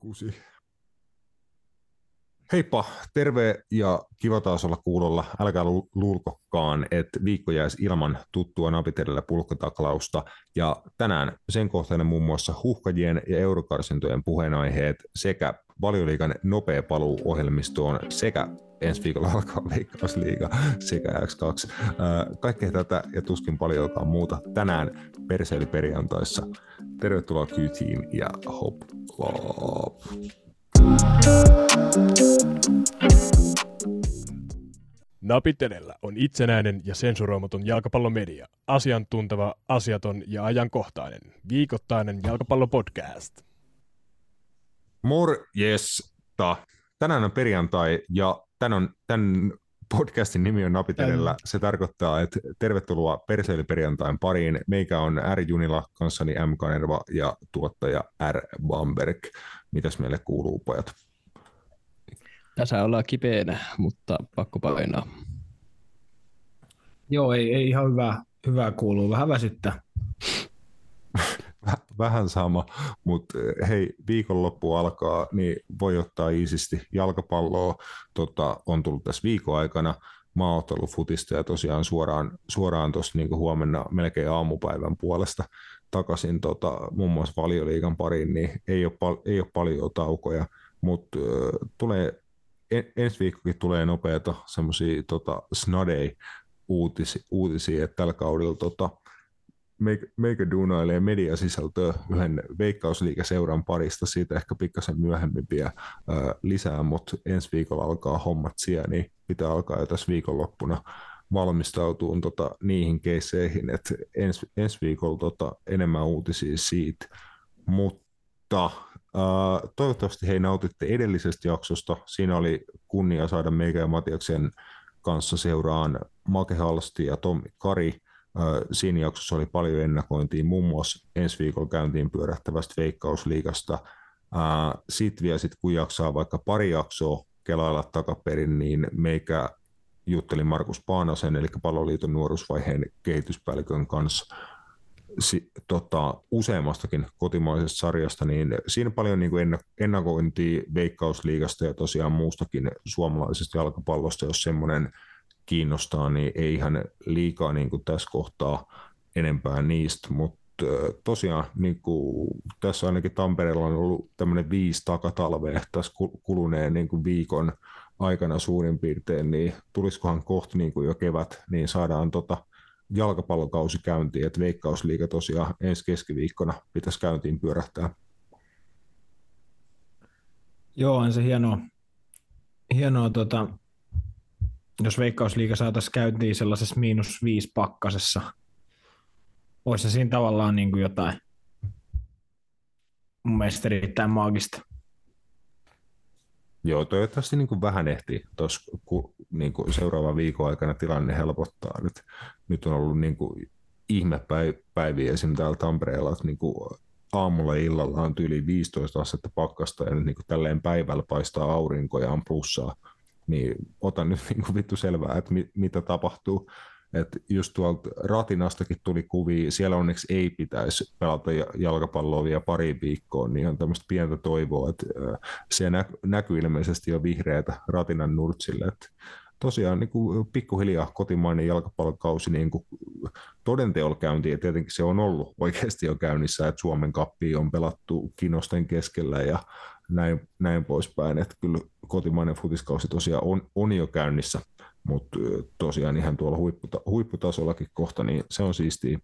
kusi. Heippa, terve ja kiva taas olla kuulolla. Älkää luulkokaan, että viikko jäisi ilman tuttua napitelellä pulkkotaklausta. Ja tänään sen kohtainen muun muassa huhkajien ja eurokarsintojen puheenaiheet sekä valioliikan nopea paluu ohjelmistoon sekä ensi viikolla alkaa Veikkausliiga sekä X2. Kaikkea tätä ja tuskin paljonkaan muuta tänään perseili-perjantaissa. Tervetuloa kyytiin ja hop lop. Napitelellä on itsenäinen ja sensuroimaton jalkapallomedia. Asiantunteva, asiaton ja ajankohtainen. Viikoittainen jalkapallopodcast. Morjesta. Tänään on perjantai ja tän on, tämän podcastin nimi on Napitelellä. Se tarkoittaa, että tervetuloa Perseilyperjantain pariin. Meikä on R. Junila, kanssani M. Kanerva ja tuottaja R. Bamberg. Mitäs meille kuuluu, pojat? Tässä ollaan kipeänä, mutta pakko painaa. Joo, ei, ei ihan hyvää, hyvää kuuluu. Vähän väsyttää. Vähän sama, mutta eh, hei, viikonloppu alkaa, niin voi ottaa iisisti jalkapalloa. Tota, on tullut tässä viikon aikana maaottelufutista ja tosiaan suoraan, suoraan tuossa niin huomenna melkein aamupäivän puolesta takaisin tota, muun muassa valioliigan pariin, niin ei ole, pal- ei ole paljon taukoja, mutta äh, tulee en, ensi viikkokin tulee nopeata semmoisia tota, snadei uutisi, uutisia, että tällä kaudella tota, meikä, duunailee mediasisältöä yhden veikkausliikaseuran parista, siitä ehkä pikkasen myöhemmin vielä ää, lisää, mutta ensi viikolla alkaa hommat siellä, niin pitää alkaa jo tässä viikonloppuna valmistautua tota, niihin keisseihin, että ens, ensi viikolla tota, enemmän uutisia siitä, mutta toivottavasti hei nautitte edellisestä jaksosta. Siinä oli kunnia saada meikä ja Matiaksen kanssa seuraan Make Halsti ja Tommi Kari. Siinä jaksossa oli paljon ennakointia, muun muassa ensi viikolla käyntiin pyörähtävästä veikkausliigasta. Uh, Sitten vielä sit, kun jaksaa vaikka pari jaksoa kelailla takaperin, niin meikä jutteli Markus Paanasen, eli Palloliiton nuoruusvaiheen kehityspäällikön kanssa si, tota, useammastakin kotimaisesta sarjasta, niin siinä paljon niin kuin ennakointia Veikkausliigasta ja tosiaan muustakin suomalaisesta jalkapallosta, jos semmoinen kiinnostaa, niin ei ihan liikaa niin kuin tässä kohtaa enempää niistä, mutta tosiaan niin kuin tässä ainakin Tampereella on ollut tämmöinen viisi takatalvea tässä kuluneen niin kuin viikon aikana suurin piirtein, niin tulisikohan kohta niin kuin jo kevät, niin saadaan tota jalkapallokausi käyntiin, että Veikkausliiga tosiaan ensi keskiviikkona pitäisi käyntiin pyörähtää. Joo, on se hienoa, hienoa tota, jos Veikkausliiga saataisiin käyntiin sellaisessa miinus viisi pakkasessa. Olisi se siinä tavallaan niin kuin jotain mun mielestä erittäin maagista. Joo, toivottavasti niin kuin vähän ehti tuossa niin seuraavan viikon aikana tilanne helpottaa. Nyt, nyt on ollut niin kuin ihmepäiviä esim. täällä Tampereella, että niin kuin aamulla ja illalla on tyyli 15 astetta pakkasta ja nyt niin kuin tälleen päivällä paistaa aurinko ja on plussaa. Niin otan nyt niin kuin vittu selvää, että mit, mitä tapahtuu. että just tuolta Ratinastakin tuli kuvia, siellä onneksi ei pitäisi pelata jalkapalloa vielä pari viikkoa, niin on tämmöistä pientä toivoa, että se näkyy ilmeisesti jo vihreätä Ratinan nurtsille, että tosiaan niin kuin pikkuhiljaa kotimainen jalkapallokausi niin kuin todenteolla käyntiin, ja tietenkin se on ollut oikeasti jo käynnissä, että Suomen kappi on pelattu kinosten keskellä ja näin, näin poispäin, että kyllä kotimainen futiskausi tosiaan on, on jo käynnissä, mutta tosiaan ihan tuolla huipputa, huipputasollakin kohta, niin se on siistiä,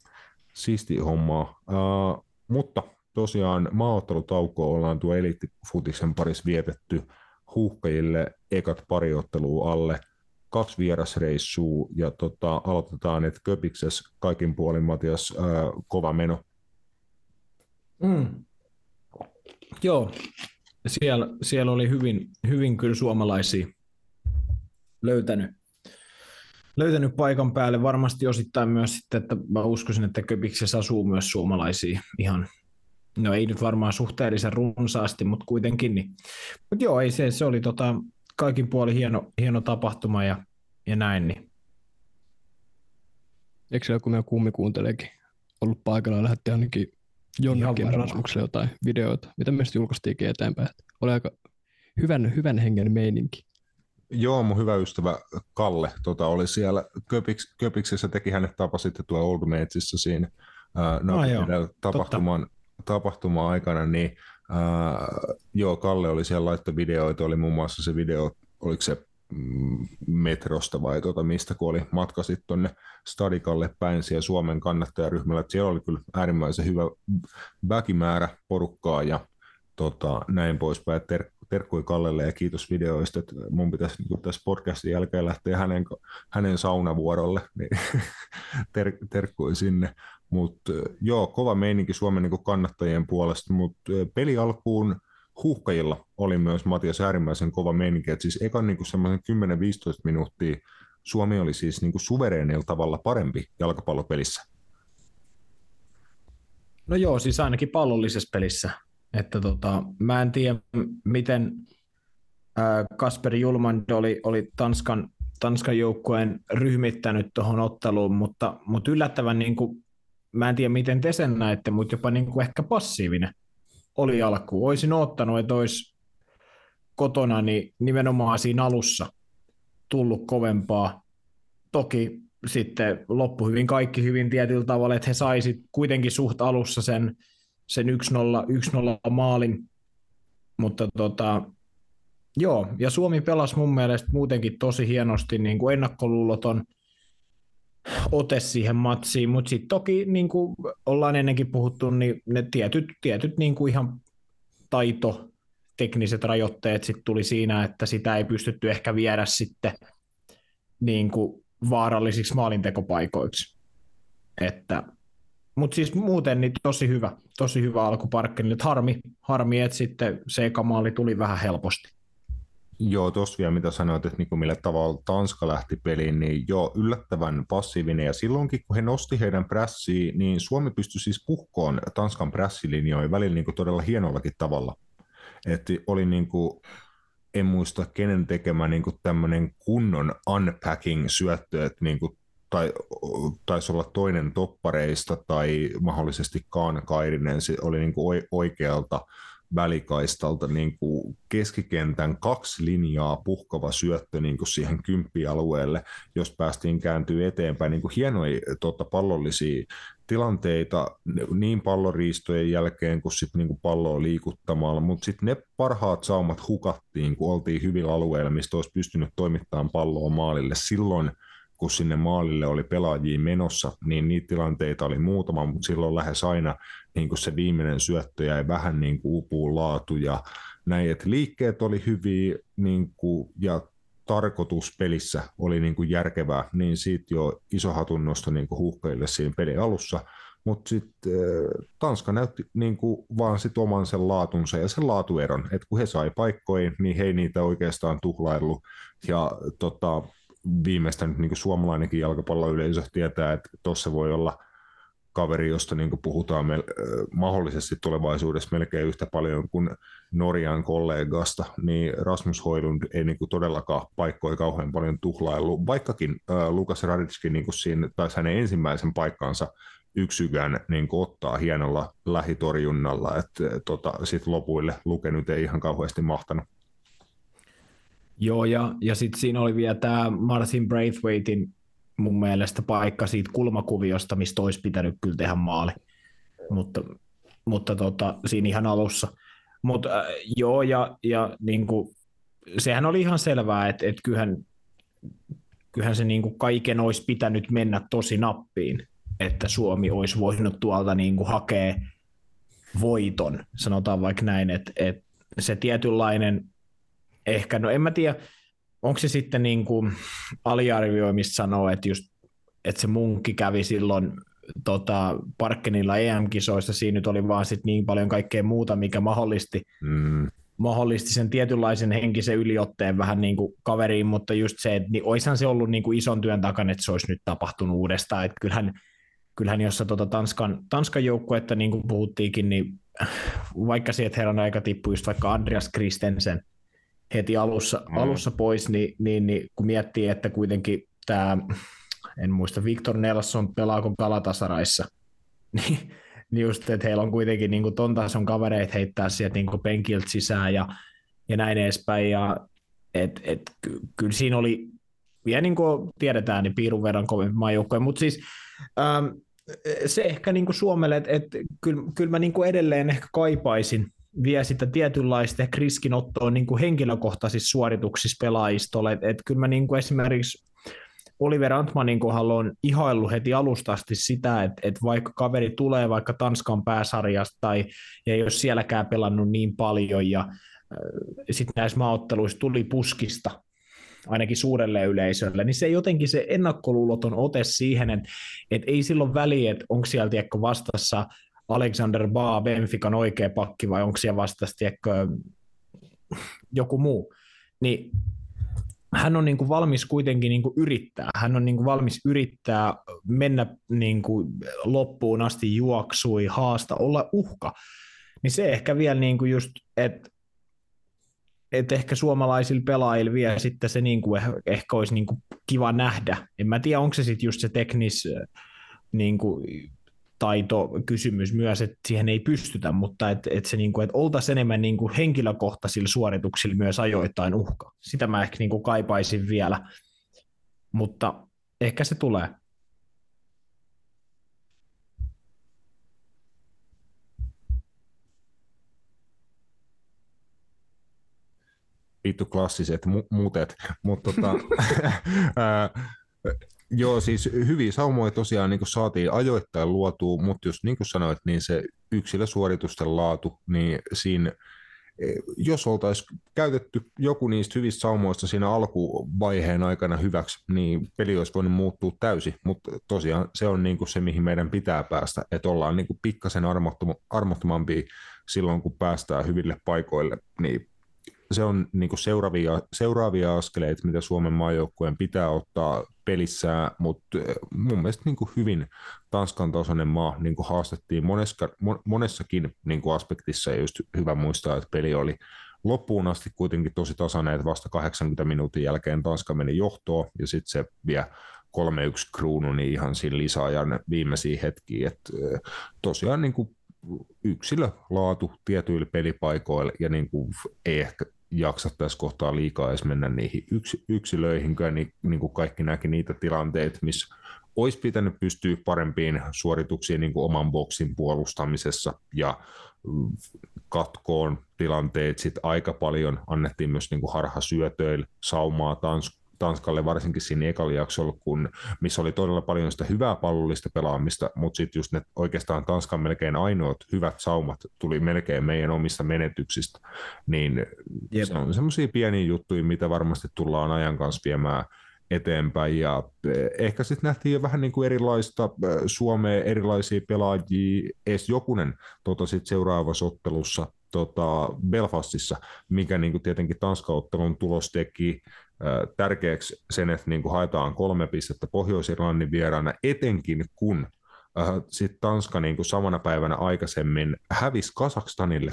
siistiä hommaa. Uh, mutta tosiaan maaottelutaukoa ollaan tuo eliittifutiksen parissa vietetty huuhkajille ekat pariottelua alle – kaksi vierasreissua ja tota, aloitetaan, että Köpiksessä kaikin puolin Matias ää, kova meno. Mm. Joo, siellä, siellä oli hyvin, hyvin kyllä suomalaisia löytänyt, löytänyt paikan päälle. Varmasti osittain myös sitten, että mä uskoisin, että Köpiksessä asuu myös suomalaisia ihan, no ei nyt varmaan suhteellisen runsaasti, mutta kuitenkin. Niin. Mutta joo, ei se, se oli tota, kaikin puoli hieno, hieno tapahtuma ja, ja näin. Niin. Eikö siellä kun meidän kummi kuunteleekin ollut paikalla ja lähetti ainakin jonnekin Rasmukselle jotain videoita, mitä me sitten julkaistiinkin eteenpäin. oli aika hyvän, hyvän hengen meininki. Joo, mun hyvä ystävä Kalle tota, oli siellä Köpiks, Köpiksessä, teki hänet tapasitte tuolla Old Matesissa siinä ää, no, Ah, joo, tapahtuman, tapahtuman aikana, niin ää, joo, Kalle oli siellä laittoi videoita, oli muun muassa se video, oliko se metrosta vai tuota, mistä, kun oli matka sitten tuonne Stadikalle päin siellä Suomen kannattajaryhmällä, että siellä oli kyllä äärimmäisen hyvä väkimäärä porukkaa ja tota, näin poispäin. Ter- terkkui Kallelle ja kiitos videoista, että mun pitäisi niin tässä podcastin jälkeen lähteä hänen, hänen saunavuorolle, niin ter- terkkui sinne. Mutta joo, kova meininki Suomen niin kannattajien puolesta, mutta peli alkuun huuhkajilla oli myös Matias äärimmäisen kova meininki, että siis ekan niin semmoisen 10-15 minuuttia Suomi oli siis niin suvereenilla tavalla parempi jalkapallopelissä. No joo, siis ainakin pallollisessa pelissä. Että tota, mä en tiedä, miten Kasper Julmand oli, oli Tanskan, Tanskan joukkueen ryhmittänyt tuohon otteluun, mutta, mutta yllättävän, niin kuin, mä en tiedä miten te sen näette, mutta jopa niin kuin ehkä passiivinen oli alkuun. Olisin ottanut, että olisi kotona niin nimenomaan siinä alussa tullut kovempaa. Toki sitten loppu hyvin kaikki hyvin tietyllä tavalla, että he saisit kuitenkin suht alussa sen, sen 1-0, 1-0 maalin, mutta tota, joo, ja Suomi pelasi mun mielestä muutenkin tosi hienosti niin kuin ennakkoluuloton ote siihen matsiin, mutta sitten toki niin kuin ollaan ennenkin puhuttu, niin ne tietyt, tietyt niin kuin ihan taito, tekniset rajoitteet sitten tuli siinä, että sitä ei pystytty ehkä viedä sitten niin kuin vaarallisiksi maalintekopaikoiksi. Että, mutta siis muuten niin tosi hyvä, tosi hyvä alku Parkkenille. Harmi, harmi, että sitten se eka maali tuli vähän helposti. Joo, tuossa vielä mitä sanoit, että niin millä tavalla Tanska lähti peliin, niin joo, yllättävän passiivinen. Ja silloinkin, kun he nosti heidän prässiin, niin Suomi pystyi siis puhkoon Tanskan prässilinjoihin välillä niin kuin todella hienollakin tavalla. Että oli niin kuin, en muista kenen tekemä niin kuin tämmöinen kunnon unpacking-syöttö, että niin kuin, tai taisi olla toinen toppareista tai mahdollisesti Kaan Kairinen, se oli niin kuin oikealta välikaistalta niin kuin keskikentän kaksi linjaa puhkava syöttö niin kuin siihen kymppialueelle, jos päästiin kääntyä eteenpäin. Niin kuin hienoja tota, pallollisia tilanteita niin palloriistojen jälkeen kuin sit niin kuin palloa liikuttamalla, mutta sitten ne parhaat saumat hukattiin, kun oltiin hyvillä alueilla, mistä olisi pystynyt toimittamaan palloa maalille. Silloin kun sinne maalille oli pelaajia menossa, niin niitä tilanteita oli muutama, mutta silloin lähes aina niin kuin se viimeinen syöttö jäi vähän niin kuin upuun laatu ja näin, että liikkeet oli hyviä niin kuin, ja tarkoitus pelissä oli niin kuin järkevää, niin siitä jo iso hatunnosto niin kuin huuhkajille siinä pelin alussa, mutta sitten Tanska näytti niin kuin vaan sit oman sen laatunsa ja sen laatueron, että kun he sai paikkoja, niin he ei niitä oikeastaan tuhlaillut ja tota, viimeistä nyt niin kuin suomalainenkin jalkapalloyleisö tietää, että tuossa voi olla kaveri, josta niin puhutaan me, mahdollisesti tulevaisuudessa melkein yhtä paljon kuin Norjan kollegasta, niin Rasmus Hoilund ei niin kuin todellakaan paikkoja kauhean paljon tuhlaillut, vaikkakin äh, Lukas Raditskin niin kuin siinä taisi hänen ensimmäisen paikkansa yksykään niin kuin ottaa hienolla lähitorjunnalla, että tota, sitten lopuille lukenut ei ihan kauheasti mahtanut. Joo, ja, ja sitten siinä oli vielä tämä Martin Braithwaitin mun mielestä paikka siitä kulmakuviosta, mistä olisi pitänyt kyllä tehdä maali. Mutta, mutta tota, siinä ihan alussa. Mutta äh, joo, ja, ja niin kuin, sehän oli ihan selvää, että, että kyllähän, kyllähän se niin kuin kaiken olisi pitänyt mennä tosi nappiin, että Suomi olisi voinut tuolta niin kuin hakea voiton, sanotaan vaikka näin, että, että se tietynlainen ehkä, no en mä tiedä, onko se sitten niin kuin aliarvioimista sanoa, että, just, että se munkki kävi silloin tota, Parkkenilla EM-kisoissa, siinä nyt oli vaan sit niin paljon kaikkea muuta, mikä mahdollisti, mm. mahdollisti sen tietynlaisen henkisen yliotteen vähän niin kuin kaveriin, mutta just se, että niin oishan se ollut niin kuin ison työn takana, että se olisi nyt tapahtunut uudestaan, että kyllähän, kyllähän jossa tota Tanskan, Tanskan joukkuetta, niin kuin puhuttiinkin, niin vaikka sieltä herran aika tippui just vaikka Andreas Kristensen, heti alussa, mm. alussa pois, niin, niin, niin kun miettii, että kuitenkin tämä, en muista, Victor Nelson pelaako Kalatasaraissa, niin, niin just, että heillä on kuitenkin niin ton tason kavereita heittää sieltä niin penkiltä sisään ja, ja näin edespäin. Ja, et, et, ky, kyllä siinä oli, ja niin kuin tiedetään, niin piirun verran kovempi maajoukkoja, mutta siis ähm, se ehkä niin kuin Suomelle, että et, kyllä, kyllä mä niin kuin edelleen ehkä kaipaisin vielä sitä tietynlaista riskinottoa niin kuin henkilökohtaisissa suorituksissa pelaajistolle. että et kyllä mä niin kuin esimerkiksi Oliver Antmanin kohdalla on ihaillut heti alusta asti sitä, että, että vaikka kaveri tulee vaikka Tanskan pääsarjasta tai ei ole sielläkään pelannut niin paljon ja äh, sitten näissä maaotteluissa tuli puskista ainakin suurelle yleisölle, niin se jotenkin se ennakkoluuloton ote siihen, että, että ei silloin väliä, että onko tiedätkö, vastassa Alexander Baa, Benfican oikea pakki vai onko siellä vastassa tiedätkö, joku muu. Niin hän on niin kuin valmis kuitenkin niin kuin yrittää. Hän on niin kuin valmis yrittää mennä niin kuin loppuun asti juoksui, haasta, olla uhka. Niin se ehkä vielä niin kuin just, että et ehkä suomalaisilla pelaajilla vielä sitten se niin kuin ehkä olisi niin kuin kiva nähdä. En mä tiedä, onko se sitten just se teknis niin kuin taitokysymys myös, että siihen ei pystytä, mutta että et se, niin kuin, että oltaisiin enemmän niin kuin henkilökohtaisilla suorituksilla myös ajoittain uhka. Sitä mä ehkä niin kuin kaipaisin vielä, mutta ehkä se tulee. vittu klassiset mu- mutet, mutta tota, Joo, siis hyviä saumoja tosiaan niin saatiin ajoittain luotua, mutta just niin kuin sanoit, niin se yksilösuoritusten laatu, niin siinä e, jos oltaisiin käytetty joku niistä hyvistä saumoista siinä alkuvaiheen aikana hyväksi, niin peli olisi voinut muuttua täysin, mutta tosiaan se on niin kuin se, mihin meidän pitää päästä, että ollaan niin kuin pikkasen armottomampia silloin, kun päästään hyville paikoille, niin se on niin kuin seuraavia, seuraavia askeleita, mitä Suomen maajoukkueen pitää ottaa pelissään, mutta eh, mun mielestä niin kuin hyvin Tanskan tasoinen maa niin kuin haastettiin moneska, monessakin niin kuin aspektissa, ja just hyvä muistaa, että peli oli loppuun asti kuitenkin tosi tasainen, että vasta 80 minuutin jälkeen Tanska meni johtoon, ja sitten se vie 3-1 kruunu niin ihan siinä lisäajan viimeisiä hetkiä, että eh, tosiaan niin kuin yksilölaatu tietyillä pelipaikoilla ja niin kuin ei ehkä jaksa tässä kohtaa liikaa edes mennä niihin yks, yksilöihin, niin, niin kuin kaikki näki niitä tilanteita, missä olisi pitänyt pystyä parempiin suorituksiin niin kuin oman boksin puolustamisessa ja mm, katkoon tilanteet. Sitten aika paljon annettiin myös niin kuin harhasyötöillä, saumaa, tans, Tanskalle varsinkin siinä ekalla jaksolla, kun, missä oli todella paljon sitä hyvää pallollista pelaamista, mutta sitten just ne oikeastaan Tanskan melkein ainoat hyvät saumat tuli melkein meidän omista menetyksistä, niin Jep. se on semmoisia pieniä juttuja, mitä varmasti tullaan ajan kanssa viemään eteenpäin. Ja eh, ehkä sitten nähtiin jo vähän niin kuin erilaista eh, Suomea, erilaisia pelaajia, edes jokunen tota sit seuraavassa ottelussa tota Belfastissa, mikä niin kuin tietenkin Tanska-ottelun tulos teki tärkeäksi sen, että niin kuin haetaan kolme pistettä Pohjois-Irlannin vieraana, etenkin kun sitten Tanska niin kuin samana päivänä aikaisemmin hävisi Kasakstanille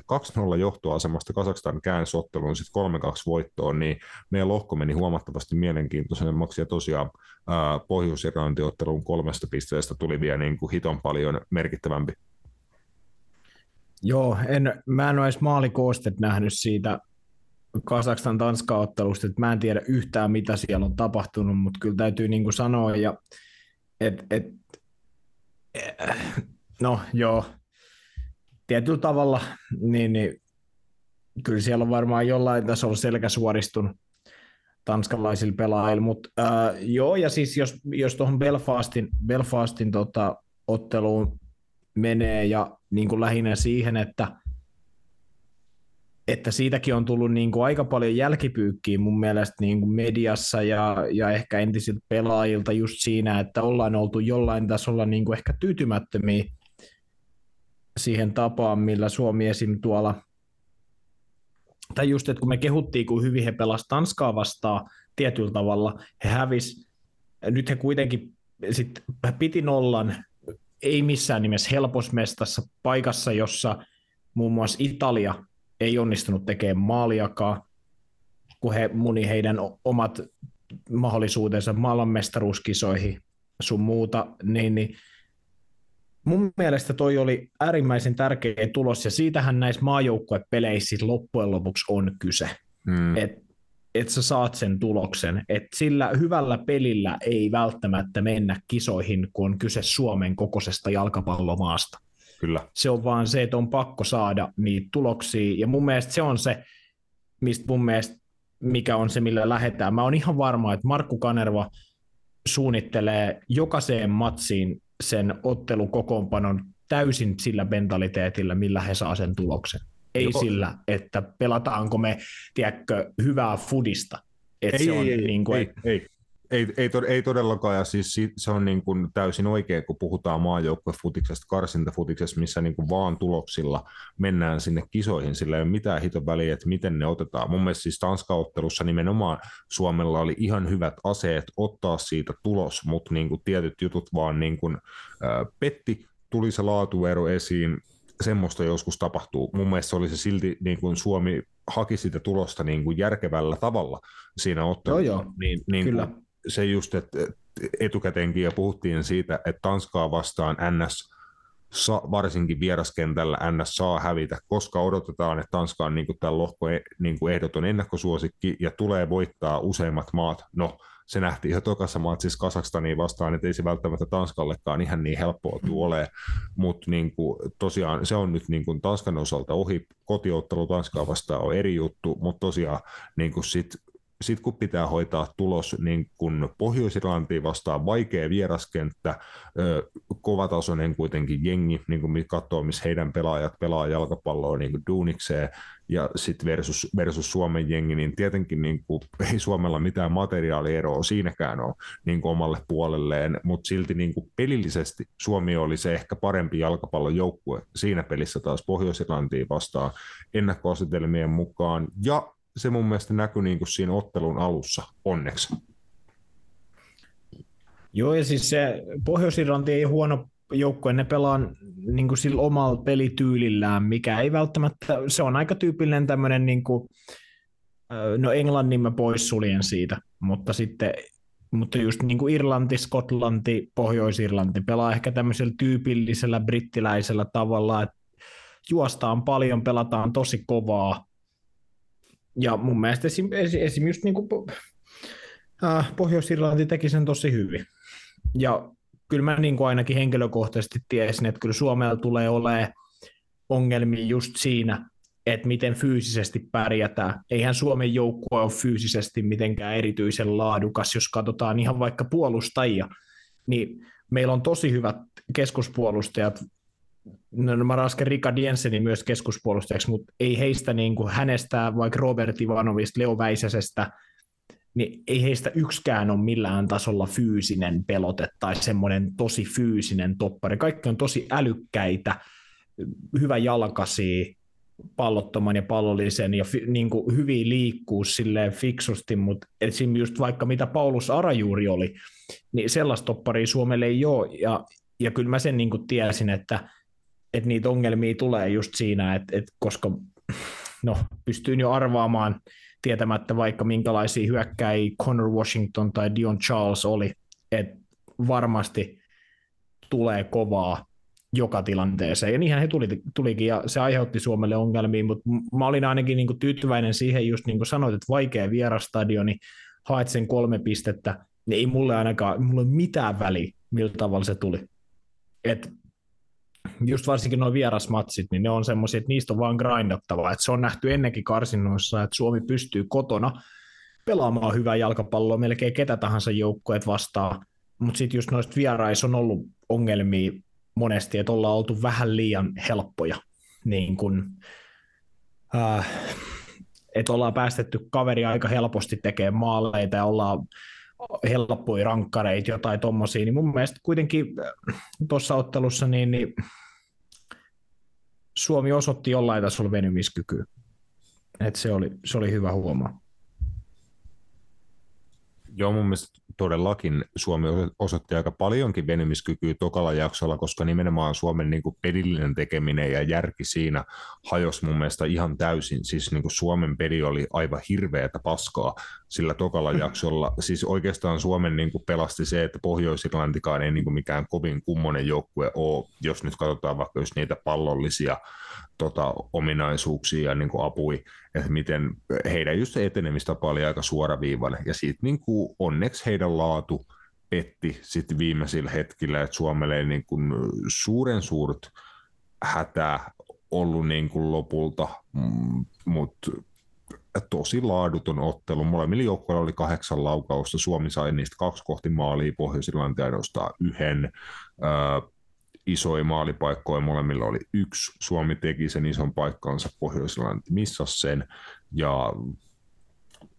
2-0 johtoasemasta, Kasakstan käänsi ottelun sitten 3-2 voittoon, niin meidän lohko meni huomattavasti mielenkiintoisemmaksi ja tosiaan Pohjois-Irlannin ottelun kolmesta pisteestä tuli vielä niin kuin hiton paljon merkittävämpi. Joo, en, mä en ole edes maalikoostet nähnyt siitä Kasakstan Tanska-ottelusta, että mä en tiedä yhtään mitä siellä on tapahtunut, mutta kyllä täytyy niin kuin sanoa, ja, et, et, no joo, tietyllä tavalla, niin, niin kyllä siellä on varmaan jollain tasolla selkä suoristunut tanskalaisilla pelaajilla, mutta äh, joo, ja siis jos, jos tuohon Belfastin, Belfastin tota, otteluun menee, ja niin kuin lähinnä siihen, että että siitäkin on tullut niin kuin aika paljon jälkipyykkiä mun mielestä niin kuin mediassa ja, ja ehkä entisiltä pelaajilta just siinä, että ollaan oltu jollain tasolla niin kuin ehkä tyytymättömiä siihen tapaan, millä Suomi esim. tuolla, tai just, että kun me kehuttiin, kun hyvin he pelasivat Tanskaa vastaan tietyllä tavalla, he hävis, nyt he kuitenkin sit piti nollan, ei missään nimessä helposmestassa paikassa, jossa muun muassa Italia ei onnistunut tekemään maaliakaan, kun he muni heidän omat mahdollisuutensa maailmanmestaruuskisoihin sun muuta, niin, niin mun mielestä toi oli äärimmäisen tärkeä tulos, ja siitähän näissä maajoukkuepeleissä loppujen lopuksi on kyse. Mm. Että et sä saat sen tuloksen. Et sillä hyvällä pelillä ei välttämättä mennä kisoihin, kun on kyse Suomen kokoisesta jalkapallomaasta. Kyllä. Se on vaan se, että on pakko saada niitä tuloksia, ja mun mielestä se on se, mistä mun mielestä, mikä on se, millä lähdetään. Mä oon ihan varma, että Markku Kanerva suunnittelee jokaiseen matsiin sen ottelukokoonpanon täysin sillä mentaliteetillä, millä he saa sen tuloksen. Ei Joo. sillä, että pelataanko me, tiedätkö, hyvää fudista. Että ei, se on ei, niin kuin, ei, ei, ei, ei, ei todellakaan, ja siis se on niin kuin täysin oikein, kun puhutaan maajoukkuefutiksesta, karsintafutiksesta, missä niin kuin vaan tuloksilla mennään sinne kisoihin, sillä ei ole mitään hiton väliä, että miten ne otetaan. Mun mielestä siis Tanska-ottelussa nimenomaan Suomella oli ihan hyvät aseet ottaa siitä tulos, mutta niin kuin tietyt jutut vaan niin kuin, äh, petti, tuli se laatuero esiin, semmoista joskus tapahtuu. Mun mielestä se oli se silti, niin kuin Suomi haki sitä tulosta niin kuin järkevällä tavalla siinä ottelussa. Joo, joo. Niin, niin Kyllä. Se just, että etukäteenkin ja puhuttiin siitä, että Tanskaa vastaan NS sa, varsinkin vieraskentällä NS saa hävitä, koska odotetaan, että Tanska on niin kuin tämän lohko niin kuin ehdoton ennakkosuosikki ja tulee voittaa useimmat maat. No, se nähtiin jo tokassa matsissa Kasakstaniin vastaan, että ei se välttämättä Tanskallekaan ihan niin helppoa tule. Ole, mutta niin tosiaan se on nyt niin kuin Tanskan osalta ohi, kotiottelu Tanskaa vastaan on eri juttu, mutta tosiaan niin kuin sit sitten kun pitää hoitaa tulos, niin kun Pohjois-Irlantiin vastaan vaikea vieraskenttä, kovatasoinen kuitenkin jengi, niin kuin katsoo, missä heidän pelaajat pelaa jalkapalloa niin kuin duunikseen, ja sitten versus, versus Suomen jengi, niin tietenkin niin kuin, ei Suomella mitään materiaalieroa siinäkään ole niin kuin omalle puolelleen, mutta silti niin kuin pelillisesti Suomi oli se ehkä parempi jalkapallon joukkue siinä pelissä taas Pohjois-Irlantiin vastaan ennakkoasetelmien mukaan, ja se mun mielestä näkyi niin kuin siinä ottelun alussa, onneksi. Joo, ja siis se Pohjois-Irlanti ei huono joukkue, ne pelaa niin kuin sillä omalla pelityylillään, mikä ei välttämättä, se on aika tyypillinen tämmöinen, niin kuin, no Englannin mä poissuljen siitä, mutta sitten mutta just niin kuin Irlanti, Skotlanti, Pohjois-Irlanti pelaa ehkä tämmöisellä tyypillisellä brittiläisellä tavalla, että juostaan paljon, pelataan tosi kovaa, ja mun mielestä esim, esim just niin kuin, äh, Pohjois-Irlanti teki sen tosi hyvin. Ja kyllä mä niin kuin ainakin henkilökohtaisesti tiesin, että kyllä Suomella tulee olemaan ongelmia just siinä, että miten fyysisesti pärjätään. Eihän Suomen joukkue ole fyysisesti mitenkään erityisen laadukas, jos katsotaan ihan vaikka puolustajia, niin meillä on tosi hyvät keskuspuolustajat, no, mä rasken Rika Jensenin myös keskuspuolustajaksi, mutta ei heistä niin kuin hänestä, vaikka Robert Ivanovista, Leo Väisäsestä, niin ei heistä yksikään ole millään tasolla fyysinen pelote tai semmoinen tosi fyysinen toppari. Kaikki on tosi älykkäitä, hyvä jalkasi, pallottoman ja pallollisen ja fi, niin kuin hyvin liikkuu silleen fiksusti, mutta esimerkiksi just vaikka mitä Paulus Arajuuri oli, niin sellaista topparia Suomelle ei ole, ja, ja kyllä mä sen niin kuin tiesin, että että niitä ongelmia tulee just siinä, että, että koska no, pystyin jo arvaamaan tietämättä vaikka minkälaisia hyökkäjiä Connor Washington tai Dion Charles oli, että varmasti tulee kovaa joka tilanteeseen. Ja niinhän he tuli, tulikin, ja se aiheutti Suomelle ongelmia, mutta mä olin ainakin niin kuin tyytyväinen siihen, just niin kuin sanoit, että vaikea vierastadioni, haet sen kolme pistettä, niin ei mulle ainakaan, mulle mitään väliä, millä tavalla se tuli. Et just varsinkin nuo vierasmatsit, niin ne on semmoisia, että niistä on vaan grindattava. Että se on nähty ennenkin karsinnoissa, että Suomi pystyy kotona pelaamaan hyvää jalkapalloa melkein ketä tahansa joukkueet vastaan. Mutta sitten just noista vierais on ollut ongelmia monesti, että ollaan oltu vähän liian helppoja. Niin kun, äh, että ollaan päästetty kaveri aika helposti tekemään maaleita ja ollaan helppoja rankkareita, jotain tommosia, niin mun mielestä kuitenkin äh, tuossa ottelussa niin, niin Suomi osoitti jollain tasolla venymiskykyä. Et se, oli, se oli hyvä huomaa. Joo, mun mielestä todellakin Suomi osoitti aika paljonkin venymiskykyä tokalla jaksolla, koska nimenomaan Suomen niin kuin pelillinen tekeminen ja järki siinä hajosi mun mielestä ihan täysin. Siis niin kuin Suomen peli oli aivan hirveätä paskaa sillä tokalla mm. jaksolla. Siis oikeastaan Suomen niin kuin pelasti se, että Pohjois-Irlantikaan ei niin kuin mikään kovin kummonen joukkue ole, jos nyt katsotaan vaikka just niitä pallollisia tota, ominaisuuksia ja niin kuin apui, että miten heidän just se etenemistapa oli aika suoraviivainen. Ja siitä niin kuin onneksi heidän laatu petti sitten viimeisillä hetkillä, että Suomelle ei niin kuin suuren suurt hätää ollut niin kuin lopulta, mm, mutta tosi laaduton ottelu. Molemmilla joukkoilla oli kahdeksan laukausta. Suomi sai niistä kaksi kohti maalia, Pohjois-Irlanti yhden isoja maalipaikkoja, molemmilla oli yksi. Suomi teki sen ison paikkaansa, pohjois missasi sen, ja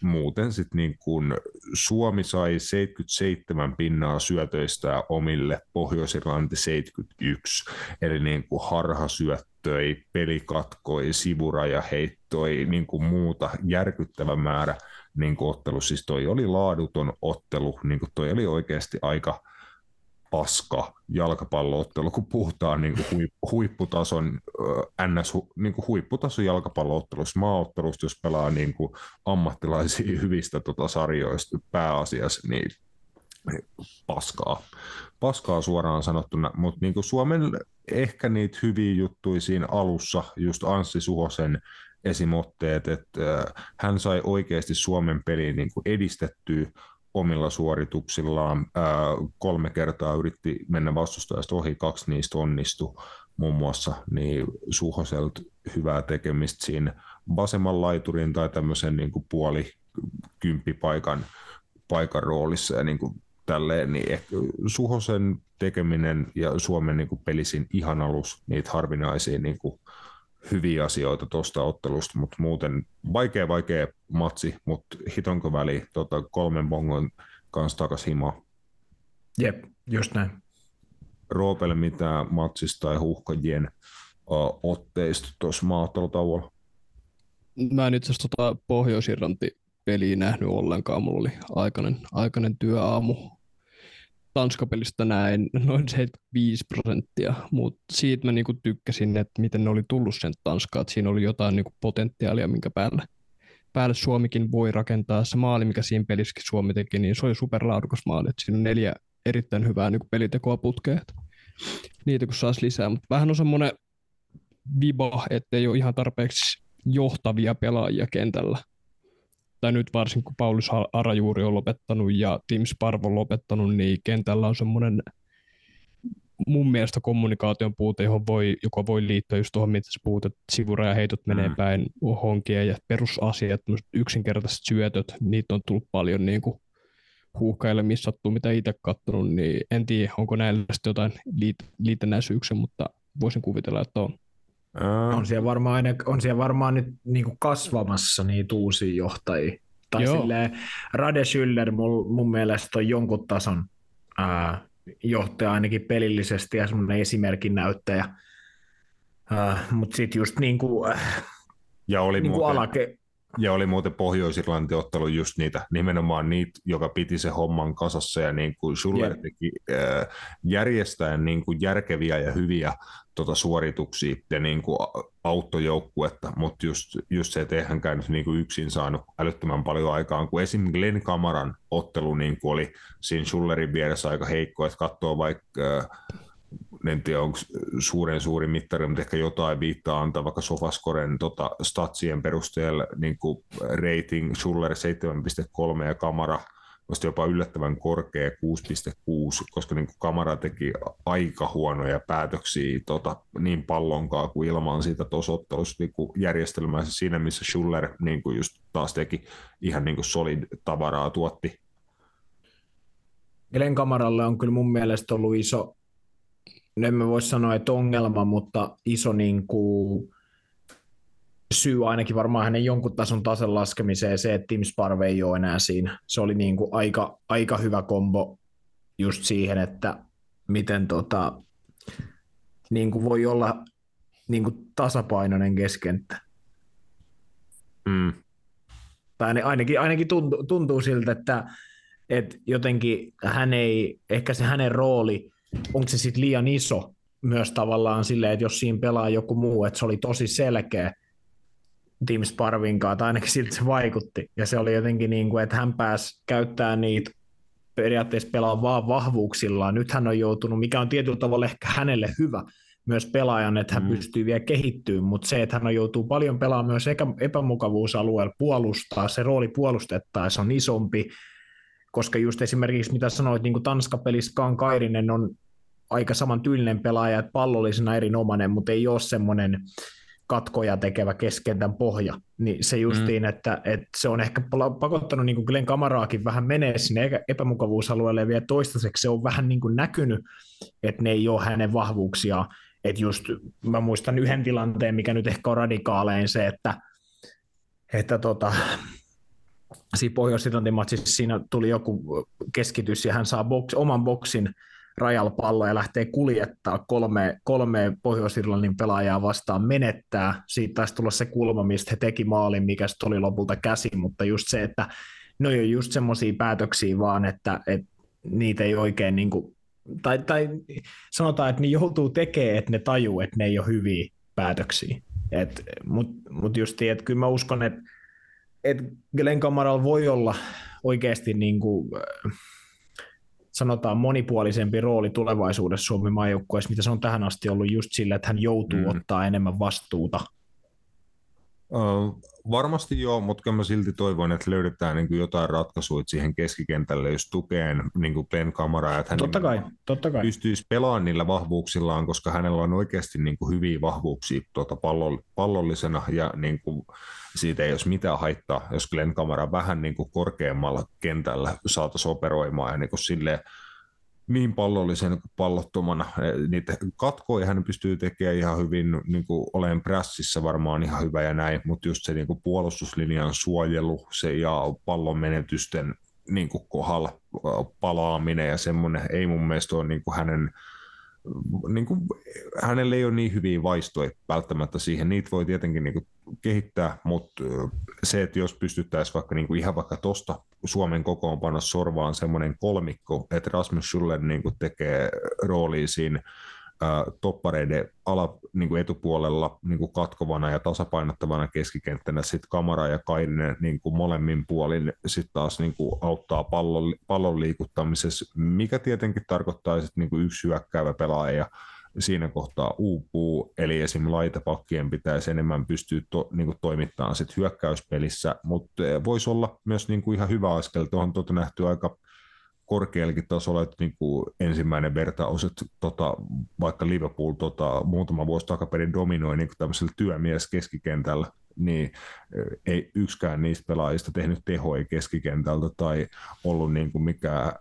muuten sitten niin kun Suomi sai 77 pinnaa syötöistä omille, Pohjois-Irlanti 71, eli niin kuin harhasyöttöi, pelikatkoi, sivuraja heittoi, niin kuin muuta järkyttävä määrä niin kuin ottelu. Siis toi oli laaduton ottelu, niin kuin toi oli oikeasti aika – paska jalkapalloottelu, kun puhutaan niin kuin huipputason ns. Niin kuin huipputason jalkapalloottelusta, maaottelusta, jos pelaa niin kuin ammattilaisia hyvistä tota sarjoista pääasiassa, niin paskaa. Paskaa suoraan sanottuna, mutta niin kuin Suomen ehkä niitä hyviä juttuja siinä alussa, just Anssi Suhosen esimotteet, että hän sai oikeasti Suomen peliin niin edistettyä, omilla suorituksillaan. Kolme kertaa yritti mennä vastustajasta ohi, kaksi niistä onnistui muun muassa, niin Suhoselta hyvää tekemistä siinä vasemman laiturin tai tämmöisen niin kuin puoli kymppipaikan paikan roolissa ja niin kuin tälleen, niin ehkä Suhosen tekeminen ja Suomen niin kuin pelisin ihan alus niitä harvinaisia niin kuin hyviä asioita tuosta ottelusta, mutta muuten vaikea vaikea matsi, mutta hitonko väli tota, kolmen bongon kanssa takaisin himaan. Jep, just näin. Roopelle mitä matsista tai huuhkajien uh, otteista tuossa maaottelutauolla? Mä en itse asiassa tota Pohjois-Irlanti peliä nähnyt ollenkaan. Mulla oli aikainen, aikainen työaamu Tanskapelistä näin noin 75 prosenttia, mutta siitä mä niinku tykkäsin, että miten ne oli tullut sen Tanskaan, että siinä oli jotain niinku potentiaalia, minkä päälle, päälle Suomikin voi rakentaa. Se maali, mikä siinä pelissäkin Suomi teki, niin se oli superlaadukas maali, että siinä on neljä erittäin hyvää niinku pelitekoa putkea, niitä kun saisi lisää, mutta vähän on semmoinen viba, ettei ole ihan tarpeeksi johtavia pelaajia kentällä tai nyt varsinkin kun Paulus Arajuuri on lopettanut ja Tim Sparvo on lopettanut, niin kentällä on semmoinen mun mielestä kommunikaation puute, johon voi, joka voi liittyä just tuohon, mitä sä puhut, että sivurajaheitot mm. menee päin honkia ja perusasiat, yksinkertaiset syötöt, niitä on tullut paljon niin kuin huuhkaille, missä sattuu, mitä itse katsonut, niin en tiedä, onko näillä jotain liit- liitännäisyyksiä, mutta voisin kuvitella, että on. On siellä varmaan, on siellä varmaan nyt niin kuin kasvamassa niitä uusia johtajia. Tai Joo. silleen, Rade Schüller mun, mun mielestä on jonkun tason ää, johtaja ainakin pelillisesti ja semmoinen esimerkin näyttäjä. Mutta sitten just niin kuin, ja oli niin kuin alake, ja oli muuten Pohjois-Irlanti ottelu just niitä, nimenomaan niitä, joka piti se homman kasassa ja niin kuin Schuller yeah. teki äh, järjestäen niin kuin järkeviä ja hyviä tota, suorituksia ja niin kuin auttojoukkuetta, mutta just, just se, että eihän käynyt niin kuin yksin saanut älyttömän paljon aikaan, kun esim. Glenn Kamaran ottelu niin kuin oli siinä Schullerin vieressä aika heikko, että katsoo vaikka äh, en tiedä onko suuren suuri mittari, mutta ehkä jotain viittaa antaa vaikka Sofascoren tota, statsien perusteella niin kuin rating Schuller 7.3 ja Kamara olisi jopa yllättävän korkea 6.6, koska niin kuin Kamara teki aika huonoja päätöksiä tota, niin pallonkaan kuin ilman siitä tuossa ottelussa niin järjestelmässä siinä, missä Schuller niin kuin just taas teki ihan niin kuin solid tavaraa tuotti. Glenn Kamaralle on kyllä mun mielestä ollut iso, no emme voi sanoa, että ongelma, mutta iso niin kuin, syy ainakin varmaan hänen jonkun tason tason laskemiseen se, että Tim Sparve ei ole enää siinä. Se oli niin kuin aika, aika hyvä kombo just siihen, että miten tota, niin kuin voi olla niin kuin tasapainoinen keskenttä. Mm. Tai ainakin, ainakin tuntuu, tuntuu siltä, että että jotenkin hän ei, ehkä se hänen rooli, onko se sitten liian iso myös tavallaan silleen, että jos siinä pelaa joku muu, että se oli tosi selkeä Team Sparvinkaan, tai ainakin siltä se vaikutti, ja se oli jotenkin niin kuin, että hän pääsi käyttämään niitä periaatteessa pelaa vaan vahvuuksillaan. Nyt hän on joutunut, mikä on tietyllä tavalla ehkä hänelle hyvä, myös pelaajan, että hän mm. pystyy vielä kehittymään, mutta se, että hän joutuu paljon pelaamaan myös epämukavuusalueella puolustaa, se rooli puolustettaessa on isompi, koska just esimerkiksi mitä sanoit, niin kuin Tanska-pelissä Kairinen on aika saman tyylinen pelaaja, että pallollisena erinomainen, mutta ei ole semmoinen katkoja tekevä keskentän pohja, niin se justiin, mm. että, että, se on ehkä pakottanut niin kuin Glenn Kamaraakin vähän menee sinne epämukavuusalueelle ja vielä toistaiseksi se on vähän niin kuin näkynyt, että ne ei ole hänen vahvuuksiaan, että just mä muistan yhden tilanteen, mikä nyt ehkä on radikaalein se, että, että tota, siinä pohjois siinä tuli joku keskitys ja hän saa box, oman boksin rajalla pallo ja lähtee kuljettaa kolme, kolme Pohjois-Irlannin pelaajaa vastaan menettää. Siitä taisi tulla se kulma, mistä he teki maalin, mikä sitten oli lopulta käsi, mutta just se, että ne on just semmoisia päätöksiä vaan, että, että niitä ei oikein niin kuin, tai, tai sanotaan, että ne joutuu tekemään, että ne tajuu, että ne ei ole hyviä päätöksiä. Mutta mut just, että kyllä mä uskon, että et Glenn Kamaralla voi olla oikeasti niin kuin, sanotaan monipuolisempi rooli tulevaisuudessa Suomen maajoukkueessa, mitä se on tähän asti ollut just sillä, että hän joutuu mm. ottaa enemmän vastuuta. Varmasti joo, mutta mä silti toivon, että löydetään niin kuin jotain ratkaisuja siihen keskikentälle, jos tukeen niin kuin Glenn Kamara, että hän totta kai, totta kai. pystyisi pelaamaan niillä vahvuuksillaan, koska hänellä on oikeasti niin kuin hyviä vahvuuksia tuota pallollisena ja niin kuin, siitä ei olisi mitään haittaa, jos Glenn Kamara vähän niin kuin korkeammalla kentällä saataisiin operoimaan ja niin kuin silleen, niin pallollisen kuin pallottomana. Niitä katkoja hän pystyy tekemään ihan hyvin, niin kuin olen prässissä varmaan ihan hyvä ja näin, mutta just se niin kuin puolustuslinjan suojelu se ja pallon menetysten niin kuin kohdalla palaaminen ja semmoinen ei mun mielestä ole niin kuin hänen niin kuin, hänellä ei ole niin hyviä vaistoja välttämättä siihen. Niitä voi tietenkin niin kuin, kehittää, mutta se, että jos pystyttäisiin vaikka niin kuin, ihan vaikka tuosta Suomen kokoonpano sorvaan semmoinen kolmikko, että Rasmus Schuller niin kuin, tekee roolia siinä toppareiden ala, niin kuin etupuolella niin kuin katkovana ja tasapainottavana keskikenttänä, sitten Kamara ja Kainen niin kuin molemmin puolin sitten taas niin kuin auttaa pallon, pallon liikuttamisessa, mikä tietenkin tarkoittaa, että niin kuin yksi hyökkäävä pelaaja siinä kohtaa uupuu, eli esim. laitapakkien pitäisi enemmän pystyä to, niin kuin toimittamaan sit hyökkäyspelissä, mutta voisi olla myös niin kuin ihan hyvä askel, tuohon tuota nähty aika korkeallakin tasolla, että niin kuin ensimmäinen vertaus, että tota, vaikka Liverpool tota, muutama vuosi takaperin dominoi niin tämmöisellä työmies keskikentällä, niin ei yksikään niistä pelaajista tehnyt tehoja keskikentältä tai ollut niin kuin mikään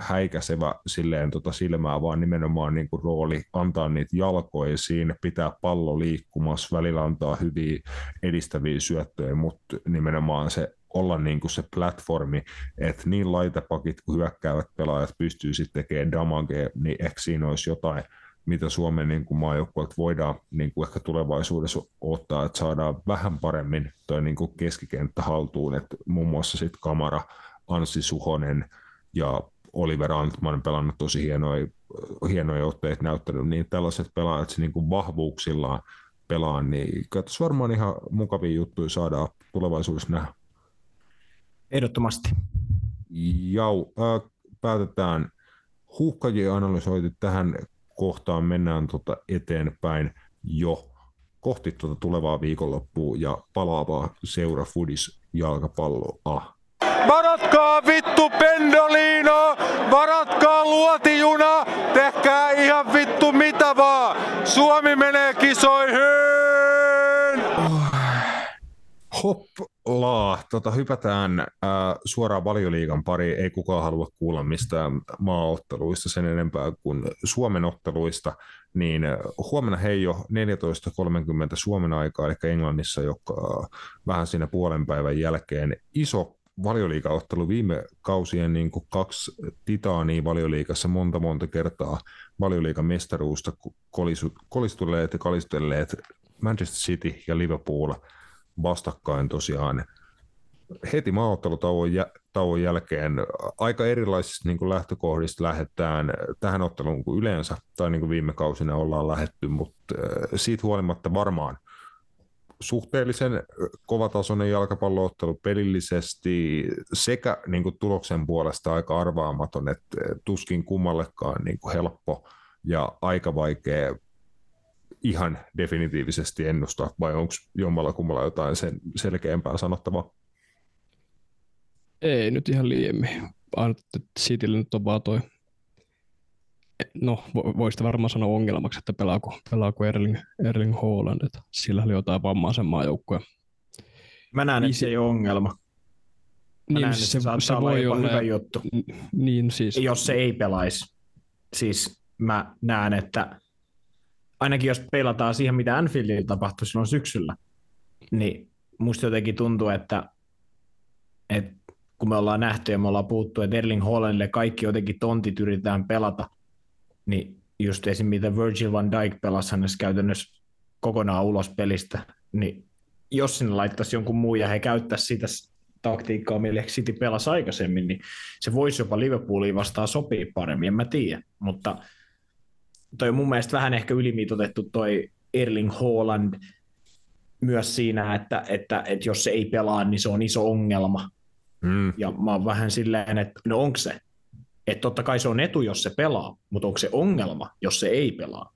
häikäisevä silleen tota silmää, vaan nimenomaan niin kuin rooli antaa niitä jalkoja siinä, pitää pallo liikkumassa, välillä antaa hyviä edistäviä syöttöjä, mutta nimenomaan se olla niin kuin se platformi, että niin laitapakit kuin hyökkäävät pelaajat pystyy sitten tekemään damagea, niin ehkä siinä olisi jotain, mitä Suomen niin kuin maajoukkueelta voidaan niin kuin ehkä tulevaisuudessa ottaa, että saadaan vähän paremmin toi niin kuin keskikenttä haltuun, että muun muassa sitten Kamara, Anssi Suhonen ja Oliver Antman pelannut tosi hienoja, hienoja otteita näyttänyt, niin tällaiset pelaajat niin kuin vahvuuksillaan pelaa, niin kyllä varmaan ihan mukavia juttuja saadaan tulevaisuudessa nähdä. Ehdottomasti. Jau, äh, päätetään huuhkajien analysoitu tähän kohtaan, mennään tuota eteenpäin jo kohti tuota tulevaa viikonloppua ja palaavaa seura Fudis jalkapalloa. Varatkaa vittu pendolino, varatkaa luotijuna, tehkää ihan vittu mitä vaan. Suomi menee kisoihin! Hoppla, tota, hypätään äh, suoraan valioliigan pari. Ei kukaan halua kuulla mistään maaotteluista sen enempää kuin Suomen otteluista. Niin äh, huomenna hei jo 14.30 Suomen aikaa, eli Englannissa, joka vähän siinä puolen päivän jälkeen iso valioliigaottelu viime kausien niin kuin kaksi titaania valioliikassa monta monta kertaa valioliigan mestaruusta kolistuneet ja kalistelleet Manchester City ja Liverpool – vastakkain tosiaan. Heti maaottelutauon jä, tauon jälkeen aika erilaisista niin lähtökohdista lähdetään tähän otteluun kuin yleensä, tai niin kuin viime kausina ollaan lähetty, mutta siitä huolimatta varmaan suhteellisen kovatasoinen jalkapalloottelu pelillisesti sekä niin kuin tuloksen puolesta aika arvaamaton, että tuskin kummallekaan niin kuin helppo ja aika vaikea ihan definitiivisesti ennustaa, vai onko jommalla kummalla jotain sen selkeämpää sanottavaa? Ei nyt ihan liiemmin. Citylle nyt on vaan toi no voisi varmaan sanoa ongelmaksi, että pelaako, pelaako Erling, Erling Haaland, että sillä oli jotain vammaisen maajoukkoja. Mä näen, että se ei ole ongelma. Mä niin, näen, se, että se, se voi olla hyvä juttu. Niin, siis. Jos se ei pelaisi. Siis mä näen, että ainakin jos pelataan siihen, mitä Anfieldilla tapahtui silloin syksyllä, niin musta jotenkin tuntuu, että, että kun me ollaan nähty ja me ollaan puhuttu, että Erling Haalandille kaikki jotenkin tontit yritetään pelata, niin just esim. mitä Virgil van Dijk pelasi hänessä käytännössä kokonaan ulos pelistä, niin jos sinne laittaisi jonkun muu ja he käyttäisi sitä taktiikkaa, millä City pelasi aikaisemmin, niin se voisi jopa Liverpoolia vastaan sopii paremmin, en mä tiedä, mutta toi on mun mielestä vähän ehkä ylimitotettu toi Erling Haaland myös siinä, että, että, että jos se ei pelaa, niin se on iso ongelma. Mm. Ja mä oon vähän silleen, että no onko se? Että totta kai se on etu, jos se pelaa, mutta onko se ongelma, jos se ei pelaa?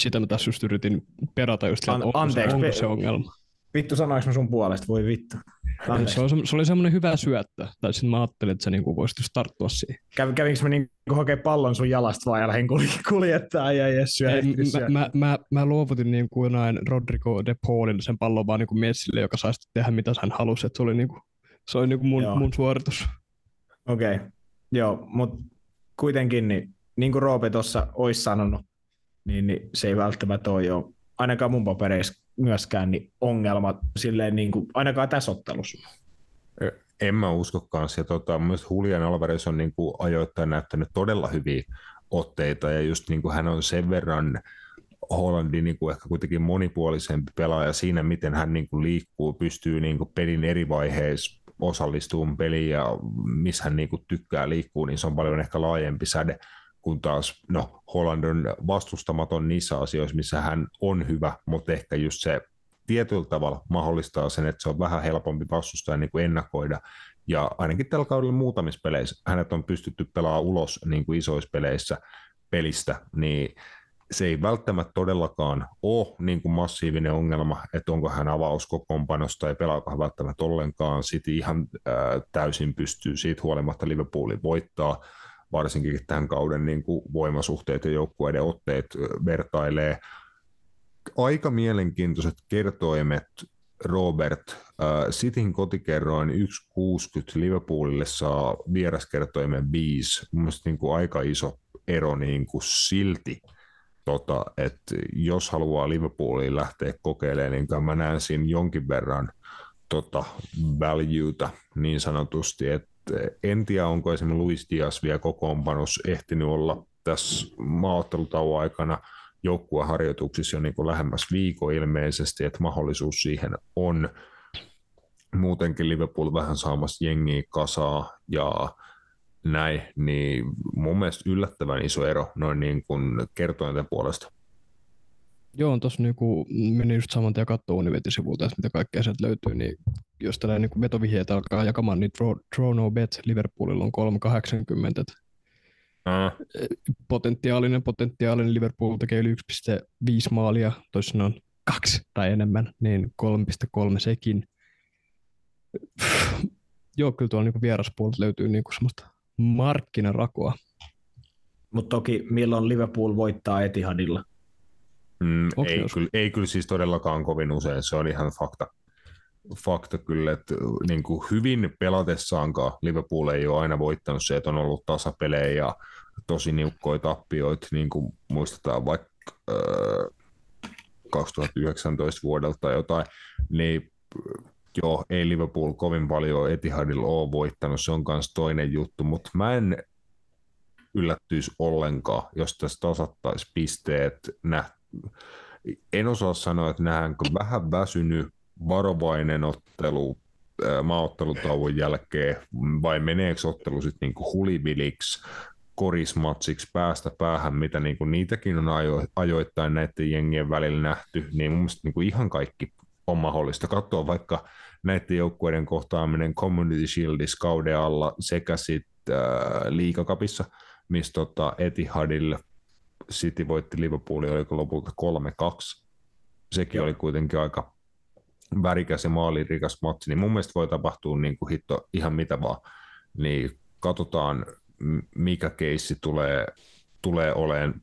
Sitä mä tässä just yritin perata just, että onko, Anteeksi, se, onko se ongelma. Vittu sanoinko sun puolesta, voi vittu. Se, on, se oli semmoinen hyvä syöttö, tai sitten mä ajattelin, että sä niinku voisit just tarttua siihen. Käv, kävinkö mä niinku hakea pallon sun jalasta vai ja lähdin kuljettaa ja, ja syö, Ei, mä, mä, mä, mä, luovutin niin kuin näin Rodrigo de Paulille sen pallon vaan niin Messille, joka saisi tehdä mitä hän halusi, että se oli, niin kuin, se oli niin kuin mun, mun suoritus. Okei, okay. Joo, mutta kuitenkin, niin, niin kuin Roope tuossa olisi sanonut, niin, niin se ei välttämättä ole jo, ainakaan mun papereissa myöskään, niin ongelma silleen niin kuin, ainakaan tässä ottelussa. En mä usko kanssa. Ja tota, myös Julian Alvarez on niin kuin ajoittain näyttänyt todella hyviä otteita, ja just niin kuin hän on sen verran Hollandin niin kuin ehkä kuitenkin monipuolisempi pelaaja siinä, miten hän niin kuin liikkuu, pystyy niin kuin pelin eri vaiheissa osallistuu peliin ja missä hän niin kuin tykkää liikkuu, niin se on paljon ehkä laajempi säde, kun taas no, Holland on vastustamaton niissä asioissa, missä hän on hyvä, mutta ehkä just se tietyllä tavalla mahdollistaa sen, että se on vähän helpompi vastustaja niin kuin ennakoida. Ja ainakin tällä kaudella muutamissa peleissä hänet on pystytty pelaamaan ulos niin kuin isoissa peleissä pelistä, niin se ei välttämättä todellakaan ole niin kuin massiivinen ongelma, että onko hän avauskokoonpanosta ja pelaako hän välttämättä ollenkaan. Sitten ihan ää, täysin pystyy siitä huolimatta Liverpoolin voittaa, varsinkin tämän kauden niin kuin voimasuhteet ja joukkueiden otteet vertailee. Aika mielenkiintoiset kertoimet Robert, äh, Cityn kotikerroin 1,60, Liverpoolille saa vieraskertoimen 5. Mielestäni niin kuin aika iso ero niin kuin silti tota, että jos haluaa Liverpooliin lähteä kokeilemaan, niin mä näen siinä jonkin verran tota, valueta niin sanotusti, että en tiedä, onko esimerkiksi Luis Diaz vielä kokoonpanos ehtinyt olla tässä maaottelutauon aikana joukkueharjoituksissa jo niin kuin lähemmäs viikko ilmeisesti, että mahdollisuus siihen on. Muutenkin Liverpool vähän saamassa jengiä kasaa ja näin, niin mun mielestä yllättävän iso ero noin niin kuin kertointen puolesta. Joo, tuossa niinku, meni just saman tien katsoa Univetin-sivulta, mitä kaikkea sieltä löytyy, niin jos tällainen niinku vetovihjeitä alkaa jakamaan, niin draw, draw no bet Liverpoolilla on 380. Ah. Potentiaalinen, potentiaalinen Liverpool tekee yli 1,5 maalia, toisin on kaksi tai enemmän, niin 3,3 sekin. Joo, kyllä tuolla niinku vieraspuolelta löytyy niinku semmoista markkinarakoa. Mutta toki milloin Liverpool voittaa Etihadilla? Mm, ei, kyllä, ei kyllä siis todellakaan kovin usein, se on ihan fakta. Fakta kyllä, että niin kuin hyvin pelatessaankaan Liverpool ei ole aina voittanut se, että on ollut tasapelejä ja tosi niukkoja tappioita, niin kuin muistetaan vaikka äh, 2019 vuodelta tai jotain, niin joo, ei Liverpool kovin paljon Etihadilla ole voittanut, se on myös toinen juttu, mutta mä en yllättyisi ollenkaan, jos tässä tasattaisi pisteet. Nä, en osaa sanoa, että nähdäänkö vähän väsynyt varovainen ottelu maaottelutauon jälkeen, vai meneekö ottelu sitten niinku huliviliksi, korismatsiksi päästä päähän, mitä niinku niitäkin on ajo, ajoittain näiden jengien välillä nähty, niin mun mielestä niinku ihan kaikki on mahdollista. Katsoa vaikka näiden joukkueiden kohtaaminen Community Shieldis kauden alla sekä sitten äh, liikakapissa, missä tota Etihadille City voitti Liverpoolin, oliko lopulta 3-2. Sekin Joo. oli kuitenkin aika värikäs ja maalirikas matsi, niin mun mielestä voi tapahtua niin kuin hitto ihan mitä vaan. Niin katsotaan, mikä keissi tulee, tulee olemaan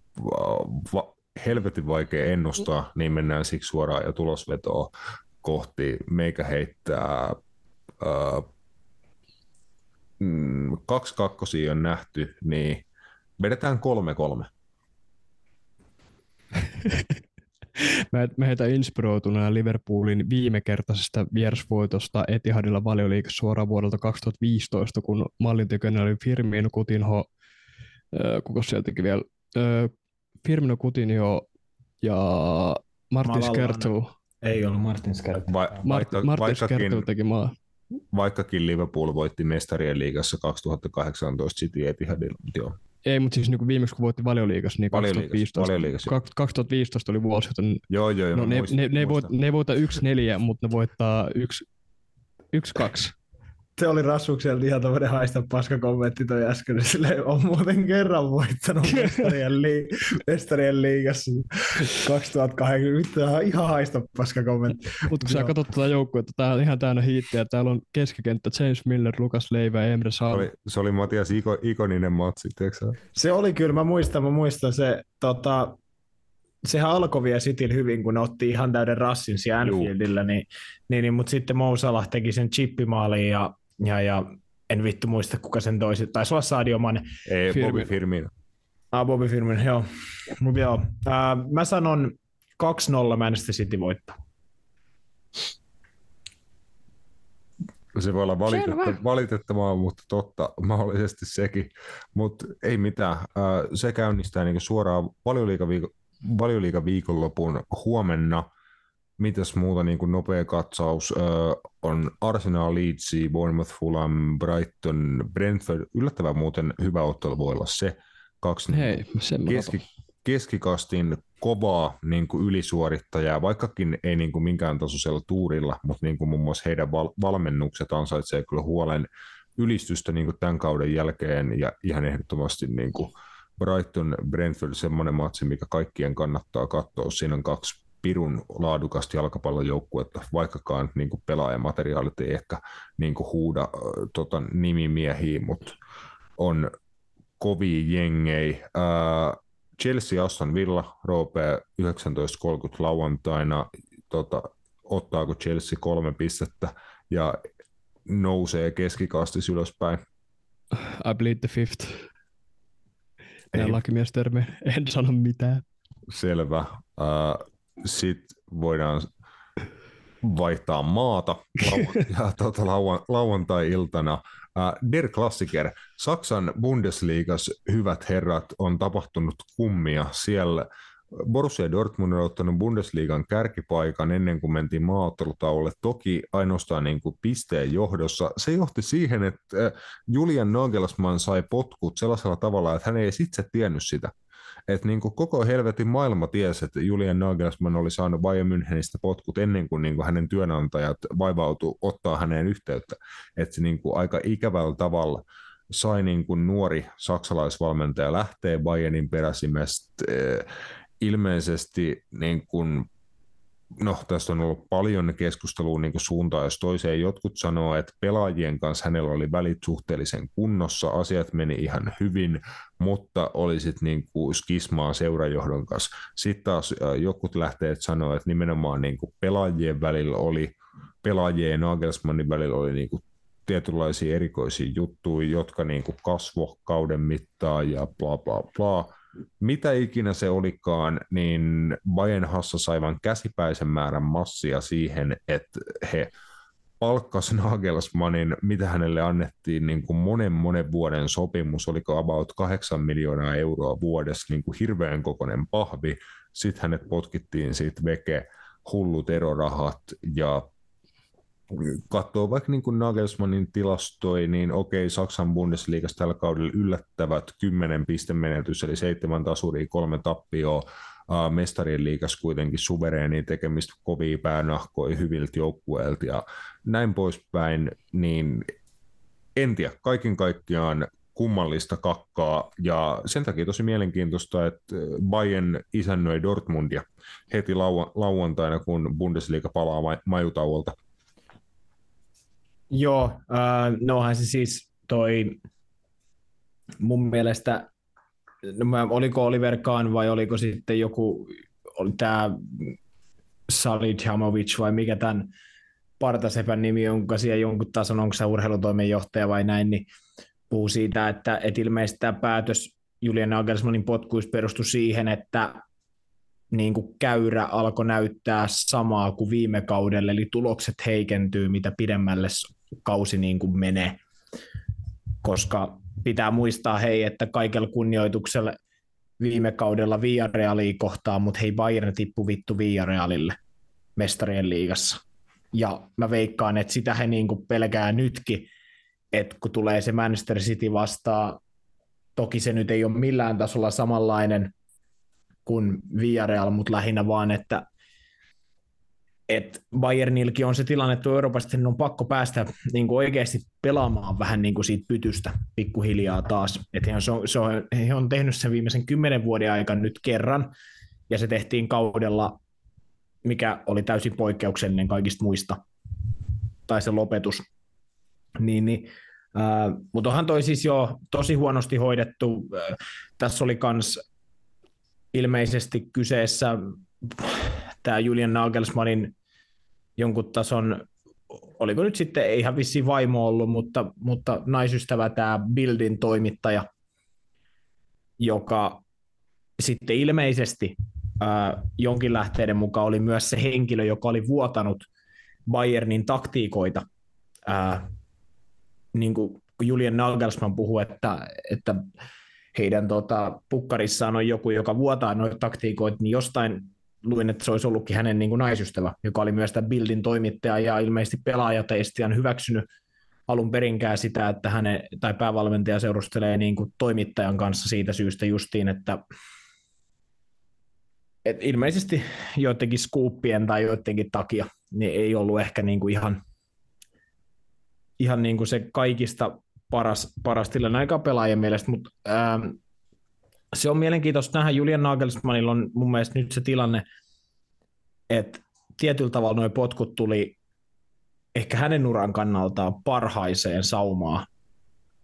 va- helvetin vaikea ennustaa, niin mennään siksi suoraan jo tulosvetoa kohti. Meikä heittää äh, kaksi kakkosia on nähty, niin vedetään kolme kolme. Heitä inspiroituneena Liverpoolin viimekertaisesta vierasvoitosta Etihadilla valioliikassa suoraan vuodelta 2015, kun mallintekijänä oli Firmino Coutinho, äh, kuka sieltäkin vielä, äh, Firmino Coutinho ja Martin Skertel. Ei ollut Martin Skertel. Va- vaikka, Martin Skertel teki maa. Vaikkakin Liverpool voitti mestarien liigassa 2018 City Etihadilla, joo. Ei, mutta siis niin viimeksi kun voitti valioliigassa, niin 2015, valioliigassa, 2015 oli vuosi, joten joo, joo, joo, no, ne, muistan, ne, ne, voit, ne voittaa 1-4, mutta ne voittaa 1-2 se oli Rassukselta ihan tämmöinen haista paska kommentti toi äsken, sille on muuten kerran voittanut mestarien, li- mestarien liigassa. 2008, ihan haista paska kommentti. Mutta kun sä katsot tätä joukkuetta, tää on ihan täynnä hiittiä, täällä on keskikenttä James Miller, Lukas Leivä ja Emre Sal. Se oli, se oli Matias Iko, ikoninen matsi, Se oli kyllä, mä muistan, mä muistan se, tota, sehän alkoi vielä Cityl hyvin, kun ne otti ihan täyden rassin siellä Anfieldillä, niin, niin, niin, mutta sitten Mo Salah teki sen chippimaaliin ja ja, ja en vittu muista, kuka sen toisi. Taisi olla Sadio Mane. Ei, Firmin. Bobby Firmino. Ah, Bobby Firmino, joo. Mut joo. Äh, mä sanon 2-0 Manchester City voittaa. Se voi olla valitetta- valitettavaa, mutta totta, mahdollisesti sekin. Mutta ei mitään. Se käynnistää niinku suoraan valioliiga viikonlopun huomenna – mitäs muuta niin kuin nopea katsaus äh, on Arsenal, Leeds, Bournemouth, Fulham, Brighton, Brentford. Yllättävän muuten hyvä ottelu voi olla se. Kaksi Hei, keski, keskikastin kovaa niin kuin ylisuorittajaa, vaikkakin ei niin kuin minkään tasoisella tuurilla, mutta niin kuin muun muassa heidän val- valmennukset ansaitsee kyllä huolen ylistystä niin kuin tämän kauden jälkeen ja ihan ehdottomasti niin kuin Brighton Brentford semmoinen matsi, mikä kaikkien kannattaa katsoa. Siinä on kaksi pirun laadukasta jalkapallojoukkuetta, vaikkakaan niin kuin pelaajamateriaalit ei ehkä niin kuin huuda tota, nimimiehiä, mutta on kovia jengei. Äh, Chelsea Aston Villa, Roope 19.30 lauantaina, tota, ottaako Chelsea kolme pistettä ja nousee keskikastis ylöspäin. I bleed the fifth. Näin lakimiestermi, en sano mitään. Selvä. Uh, sitten voidaan vaihtaa maata ja tuota, lauantai-iltana. Der Klassiker, Saksan Bundesliigas hyvät herrat, on tapahtunut kummia. Siellä Borussia Dortmund on ottanut Bundesliigan kärkipaikan ennen kuin mentiin maaottelutauolle, toki ainoastaan niin kuin pisteen johdossa. Se johti siihen, että Julian Nagelsmann sai potkut sellaisella tavalla, että hän ei itse tiennyt sitä että niin kuin koko helvetin maailma tiesi, että Julian Nagelsmann oli saanut Bayern Münchenistä potkut ennen kuin, niin kuin hänen työnantajat vaivautu ottaa häneen yhteyttä. Että se niin kuin aika ikävällä tavalla sai niin kuin nuori saksalaisvalmentaja lähtee Bayernin peräsimestä. Ilmeisesti niin kuin no tästä on ollut paljon keskustelua niin kuin suuntaan jos toiseen. Jotkut sanoo, että pelaajien kanssa hänellä oli välit suhteellisen kunnossa, asiat meni ihan hyvin, mutta oli sitten niin kuin skismaa seurajohdon kanssa. Sitten taas jotkut lähteet sanoa, että nimenomaan niin kuin pelaajien välillä oli, pelaajien ja Nagelsmannin välillä oli niin kuin tietynlaisia erikoisia juttuja, jotka niin kuin kasvo kauden mittaan ja bla bla bla mitä ikinä se olikaan, niin Bayern Hassa sai vain käsipäisen määrän massia siihen, että he palkkas Nagelsmannin, mitä hänelle annettiin niin kuin monen monen vuoden sopimus, oliko about 8 miljoonaa euroa vuodessa, niin kuin hirveän kokoinen pahvi. Sitten hänet potkittiin siitä veke hullut erorahat ja katsoo vaikka niin kuin Nagelsmannin tilastoja, niin okei, Saksan Bundesliigassa tällä kaudella yllättävät 10 pistemenetys, eli seitsemän tasuria, kolme tappioa, mestarien liikas kuitenkin suvereeni tekemistä kovia päänahkoja hyviltä joukkueilta ja näin poispäin, niin en tiedä, kaiken kaikkiaan kummallista kakkaa, ja sen takia tosi mielenkiintoista, että Bayern isännöi Dortmundia heti lau- lauantaina, kun Bundesliga palaa ma- majutauolta. Joo, äh, nohan se siis toi mun mielestä, no mä, oliko Oliver Kahn vai oliko sitten joku, tämä Salihamidzic vai mikä tämän partasepän nimi, jonka siellä jonkun tason, onko se urheilutoimenjohtaja vai näin, niin puhuu siitä, että, että ilmeisesti tämä päätös Julian Nagelsmannin potkuissa perustui siihen, että niin kuin käyrä alkoi näyttää samaa kuin viime kaudella, eli tulokset heikentyy, mitä pidemmälle kausi niin kuin menee. Koska pitää muistaa, hei, että kaikella kunnioituksella viime kaudella Villarealia kohtaan, mutta hei, Bayern tippu vittu Villarealille mestarien liigassa. Ja mä veikkaan, että sitä he niin kuin pelkää nytkin, että kun tulee se Manchester City vastaan, toki se nyt ei ole millään tasolla samanlainen kuin Villarreal, mutta lähinnä vaan, että et Bayernilkin on se tilanne, että Euroopasta on pakko päästä niin kuin oikeasti pelaamaan vähän niin kuin siitä pytystä pikkuhiljaa taas. Et he, on, se on, he on tehnyt sen viimeisen kymmenen vuoden aikana nyt kerran, ja se tehtiin kaudella, mikä oli täysin poikkeuksellinen kaikista muista, tai se lopetus. Niin, niin, äh, mutta onhan toi siis jo tosi huonosti hoidettu. Äh, tässä oli kans ilmeisesti kyseessä tämä Julian Nagelsmannin jonkun tason, oliko nyt sitten, ei ihan vissi vaimo ollut, mutta, mutta naisystävä tämä Bildin toimittaja, joka sitten ilmeisesti ää, jonkin lähteiden mukaan oli myös se henkilö, joka oli vuotanut Bayernin taktiikoita. Ää, niin kuin Julian Nagelsmann puhui, että, että heidän tota, pukkarissaan on joku, joka vuotaa noita taktiikoita, niin jostain luin, että se olisi ollutkin hänen niin kuin naisystävä, joka oli myös tämä Bildin toimittaja ja ilmeisesti pelaajat ei sitten hyväksynyt alun perinkään sitä, että hänen, tai päävalmentaja seurustelee niin kuin toimittajan kanssa siitä syystä justiin, että et ilmeisesti joidenkin skuuppien tai joidenkin takia niin ei ollut ehkä niin kuin ihan, ihan niin kuin se kaikista paras, paras tilanne aika pelaajien mielestä, mutta ää, se on mielenkiintoista nähdä. Julian Nagelsmannilla on mun mielestä nyt se tilanne, että tietyllä tavalla nuo potkut tuli ehkä hänen uran kannaltaan parhaiseen saumaan,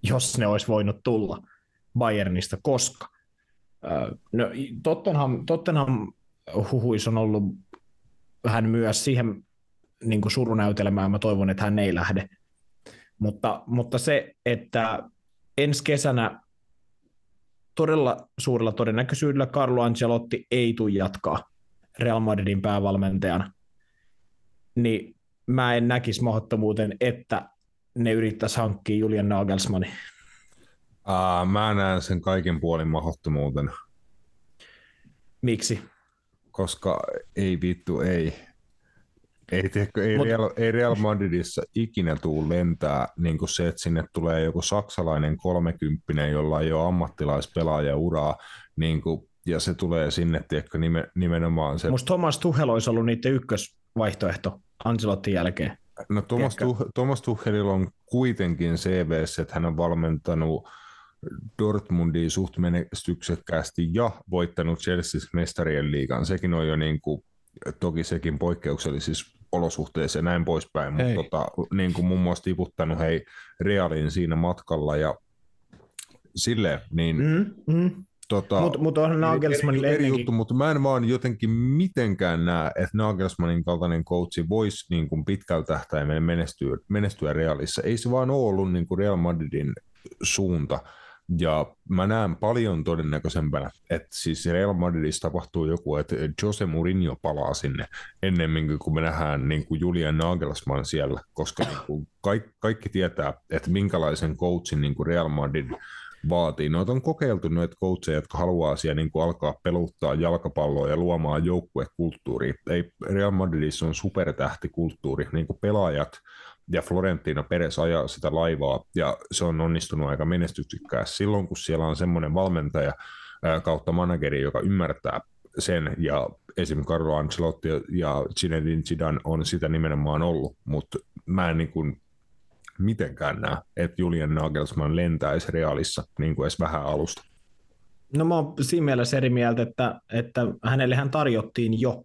jos ne olisi voinut tulla Bayernista, koska no, Tottenham, Tottenham huhuis on ollut vähän myös siihen niin kuin surunäytelmään, mä toivon, että hän ei lähde. Mutta, mutta se, että ensi kesänä todella suurella todennäköisyydellä Carlo Ancelotti ei tule jatkaa Real Madridin päävalmentajana, niin mä en näkisi mahdottomuuden, että ne yrittäisi hankkia Julian Nagelsmannin. Uh, mä näen sen kaiken puolin mahdottomuuden. Miksi? Koska ei vittu, ei. Ei, tiedätkö, ei, Mut... Real, ei Real Madridissa ikinä tuu lentää niin kuin se, että sinne tulee joku saksalainen kolmekymppinen, jolla ei ole ammattilaispelaaja uraa, niin kuin, ja se tulee sinne, tiedätkö, nime, nimenomaan se... Musta Thomas Tuchel olisi ollut niiden ykkösvaihtoehto Ancelottin jälkeen. No Thomas, Tuch, Thomas Tuchelilla on kuitenkin CV, että hän on valmentanut Dortmundia suht menestyksekkäästi ja voittanut Chelsea mestarien liigan. Sekin on jo niin kuin, toki sekin poikkeuksellisissa olosuhteissa ja näin poispäin, mutta tota, niin kuin muun muassa tiputtanut hei Realin siinä matkalla ja silleen, niin mm, mm. Tota, mutta mut on Nagelsmannin eri, eri juttu, mutta mä en vaan jotenkin mitenkään näe, että Nagelsmannin kaltainen coachi voisi niin kuin pitkällä tähtäimellä menestyä, menestyä Realissa. Ei se vaan ole ollut niin kuin Real Madridin suunta. Ja mä näen paljon todennäköisempänä, että siis Real Madridissa tapahtuu joku, että Jose Mourinho palaa sinne ennemmin kuin me nähdään niin kuin Julian Nagelsmann siellä, koska niin kuin kaikki, kaikki tietää, että minkälaisen coachin niin kuin Real Madrid vaatii. Noita on kokeiltu noita coacheja, jotka haluaa siellä niin kuin alkaa peluttaa jalkapalloa ja luomaan joukkuekulttuuria. Ei Real Madridissa on supertähtikulttuuri, niin kuin pelaajat ja Florentino Perez ajaa sitä laivaa, ja se on onnistunut aika menestyksekkäästi silloin, kun siellä on semmoinen valmentaja kautta manageri, joka ymmärtää sen, ja esim. Carlo Ancelotti ja Zinedine Zidane on sitä nimenomaan ollut, mutta mä en niin kuin mitenkään näe, että Julian Nagelsmann lentäisi Realissa niin kuin edes vähän alusta. No mä oon siinä mielessä eri mieltä, että, että hänellehän tarjottiin jo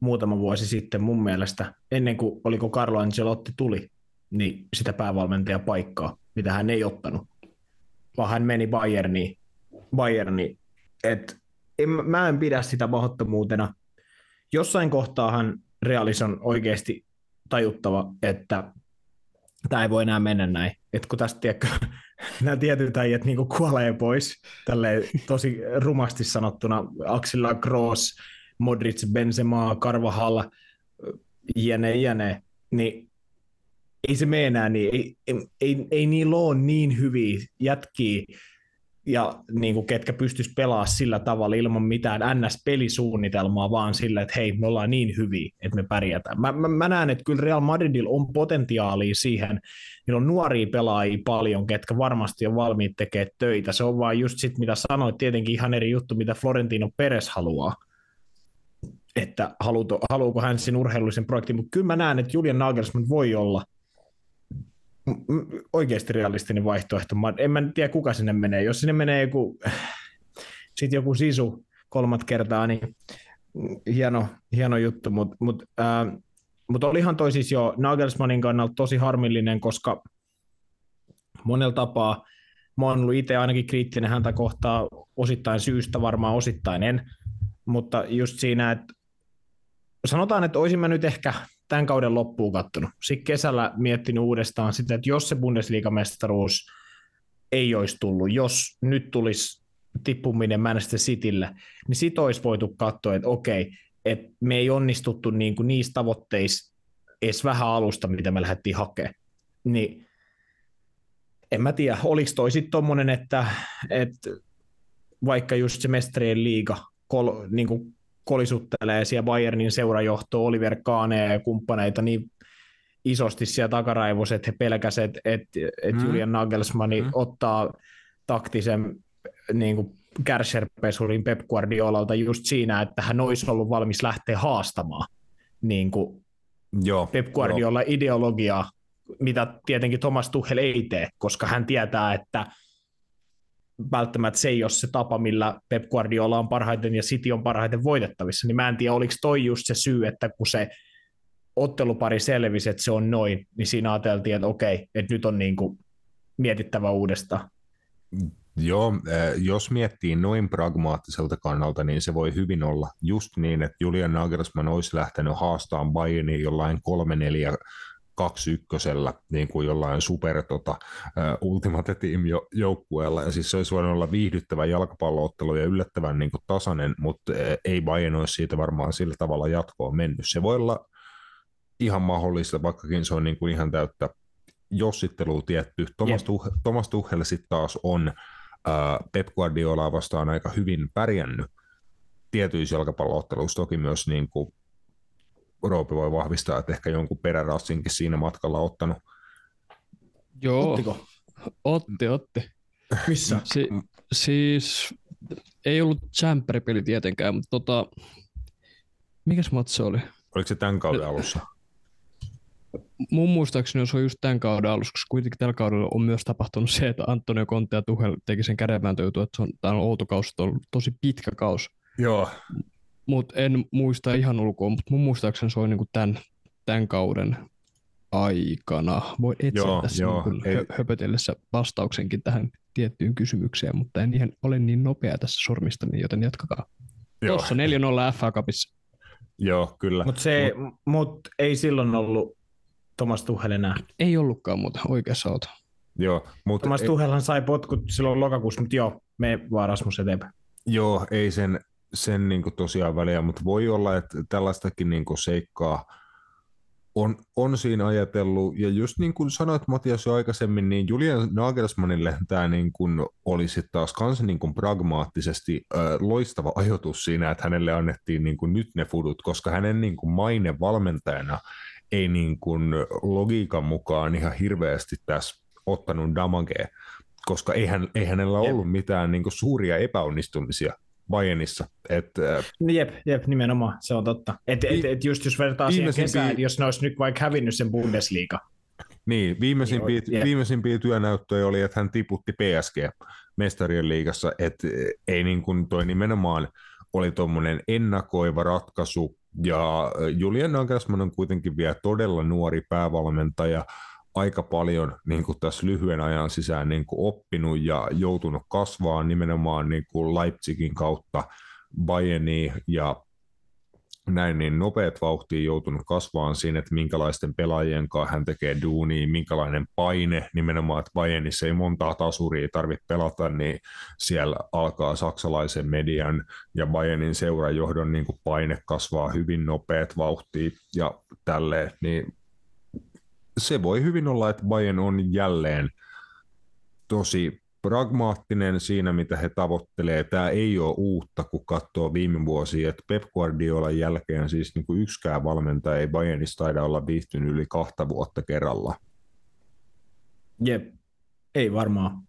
muutama vuosi sitten mun mielestä, ennen kuin oliko Carlo Ancelotti tuli, niin sitä päävalmentajan paikkaa, mitä hän ei ottanut, vaan hän meni Bayerniin. Bayerniin. Et en, mä en pidä sitä mahdottomuutena. Jossain kohtaahan Realis on oikeasti tajuttava, että tämä ei voi enää mennä näin. Et kun tästä tiedätkö, nämä tietyt äijät niin kuolee pois, tälleen tosi rumasti sanottuna, Axilla Gross, Modric, Benzema, Carvajal, jne, jne, niin ei se mene enää niin, ei, ei, ei, ei niillä ole niin hyviä jätkiä, ja niin kuin ketkä pystyisi pelaamaan sillä tavalla ilman mitään NS-pelisuunnitelmaa, vaan sillä, että hei, me ollaan niin hyviä, että me pärjätään. Mä, mä, mä näen, että kyllä Real Madridilla on potentiaalia siihen, niillä on nuoria pelaajia paljon, ketkä varmasti on valmiit tekemään töitä. Se on vaan just sit, mitä sanoit, tietenkin ihan eri juttu, mitä Florentino Perez haluaa että haluuko, haluuko hän sen urheilullisen projektin, mutta kyllä mä näen, että Julian Nagelsmann voi olla – oikeasti realistinen vaihtoehto. En mä tiedä, kuka sinne menee. Jos sinne menee joku, sit joku sisu kolmat kertaa, niin hieno, hieno juttu, mutta mut, äh, mut olihan toi siis jo Nagelsmannin kannalta tosi harmillinen, koska monella tapaa mä oon ollut itse ainakin kriittinen häntä kohtaa osittain syystä, varmaan osittain en, mutta just siinä, että sanotaan, että olisin mä nyt ehkä tämän kauden loppuun kattonut. Sitten kesällä miettinyt uudestaan sitä, että jos se Bundesliga-mestaruus ei olisi tullut, jos nyt tulisi tippuminen Manchester Citylle, niin sit olisi voitu katsoa, että okei, että me ei onnistuttu niin kuin niissä tavoitteissa edes vähän alusta, mitä me lähdettiin hakemaan. Niin en mä tiedä, oliko toi sitten tommonen, että, että vaikka just se mestarien liiga kol, niin kuin kolisuttelee siellä Bayernin seurajohto Oliver Kahne ja kumppaneita niin isosti siellä takaraivossa, että he pelkäsivät, että, että, että mm. Julian Nagelsmann mm. ottaa taktisen niin kuin Kärsher-pesurin Pep Guardiolalta just siinä, että hän olisi ollut valmis lähteä haastamaan niin kuin Joo, Pep Guardiola jo. ideologiaa, mitä tietenkin Thomas Tuchel ei tee, koska hän tietää, että välttämättä se ei ole se tapa, millä Pep Guardiola on parhaiten ja City on parhaiten voitettavissa, niin mä en tiedä, oliko toi just se syy, että kun se ottelupari selvisi, että se on noin, niin siinä ajateltiin, että okei, että nyt on niin kuin mietittävä uudestaan. Joo, eh, jos miettii noin pragmaattiselta kannalta, niin se voi hyvin olla just niin, että Julian Nagelsmann olisi lähtenyt haastamaan Bayernin jollain 3-4 kaksi ykkösellä niin kuin jollain super tota, Ultimate Team joukkueella, ja siis se olisi voinut olla viihdyttävä jalkapalloottelu ja yllättävän niin kuin tasainen, mutta ei Bayern olisi siitä varmaan sillä tavalla jatkoon mennyt. Se voi olla ihan mahdollista, vaikkakin se on niin kuin ihan täyttä jossittelua tietty. Thomas, Tuchel, Thomas Tuchel sitten taas on uh, Pep Guardiolaa vastaan aika hyvin pärjännyt tietyissä jalkapallootteluissa, toki myös niin kuin Roopi voi vahvistaa, että ehkä jonkun perärassinkin siinä matkalla ottanut. Joo, Ottiko? otti, otti. Missä? Si- siis ei ollut Champer-peli tietenkään, mutta tota, mikäs matsi oli? Oliko se tämän kauden alussa? Mun muistaakseni se on just tämän kauden alussa, koska kuitenkin tällä kaudella on myös tapahtunut se, että Antonio Conte ja Tuhel teki sen kädenvääntöytyä, että se on, tämä on outo kausi, on tosi pitkä kausi. Joo mutta en muista ihan ulkoa, mutta mun muistaakseni se oli niinku tämän, tämän kauden aikana. Voi etsiä joo, tässä joo, niin ei... höpötellessä vastauksenkin tähän tiettyyn kysymykseen, mutta en ihan ole niin nopea tässä sormistani, joten jatkakaa. Joo. Tuossa 4-0 FA Cupissa. Joo, kyllä. Mutta se, mut ei silloin ollut Thomas Tuchel enää. Ei ollutkaan muuta, oikeassa oot. Joo, mutta Thomas ei... Tuchelhan sai potkut silloin lokakuussa, mutta joo, me vaan Rasmus eteenpäin. Joo, ei sen, sen niin kuin tosiaan väliä, mutta voi olla, että tällaistakin niin kuin seikkaa on, on siinä ajatellut, ja just niin kuin sanoit Matias jo aikaisemmin, niin Julian Nagelsmannille tämä niin kuin oli sitten taas kanssa niin kuin pragmaattisesti äh, loistava ajoitus siinä, että hänelle annettiin niin kuin nyt ne fudut, koska hänen niin kuin maine valmentajana ei niin kuin logiikan mukaan ihan hirveästi tässä ottanut damagea, koska ei, hän, ei hänellä ollut mitään niin kuin suuria epäonnistumisia Bayernissa. Et, jep, jep, nimenomaan, se on totta. Et, et, et just jos vertaa siihen kesään, vi- jos ne olisi nyt vaikka hävinnyt sen Bundesliga. Niin, viimeisimpiä, niin, viimeisimpiä työnäyttöjä oli, että hän tiputti PSG mestarien liigassa, että ei niin kuin toi nimenomaan oli tuommoinen ennakoiva ratkaisu, ja Julian Nagelsmann on kuitenkin vielä todella nuori päävalmentaja, aika paljon niin kuin tässä lyhyen ajan sisään niin kuin oppinut ja joutunut kasvaa nimenomaan niin kuin Leipzigin kautta Bayerniin ja näin niin nopeat vauhtiin joutunut kasvaan siinä, että minkälaisten pelaajien kanssa hän tekee duunia, minkälainen paine, nimenomaan, että Bayernissa ei montaa tasuria tarvitse pelata, niin siellä alkaa saksalaisen median ja Bayernin seurajohdon niin paine kasvaa hyvin nopeat vauhtiin ja tälleen, niin se voi hyvin olla, että Bayern on jälleen tosi pragmaattinen siinä, mitä he tavoittelee. Tämä ei ole uutta, kun katsoo viime vuosia, että Pep Guardiolan jälkeen siis niin kuin yksikään valmentaja ei Bayernissa taida olla viihtynyt yli kahta vuotta kerralla. Jep, ei varmaan.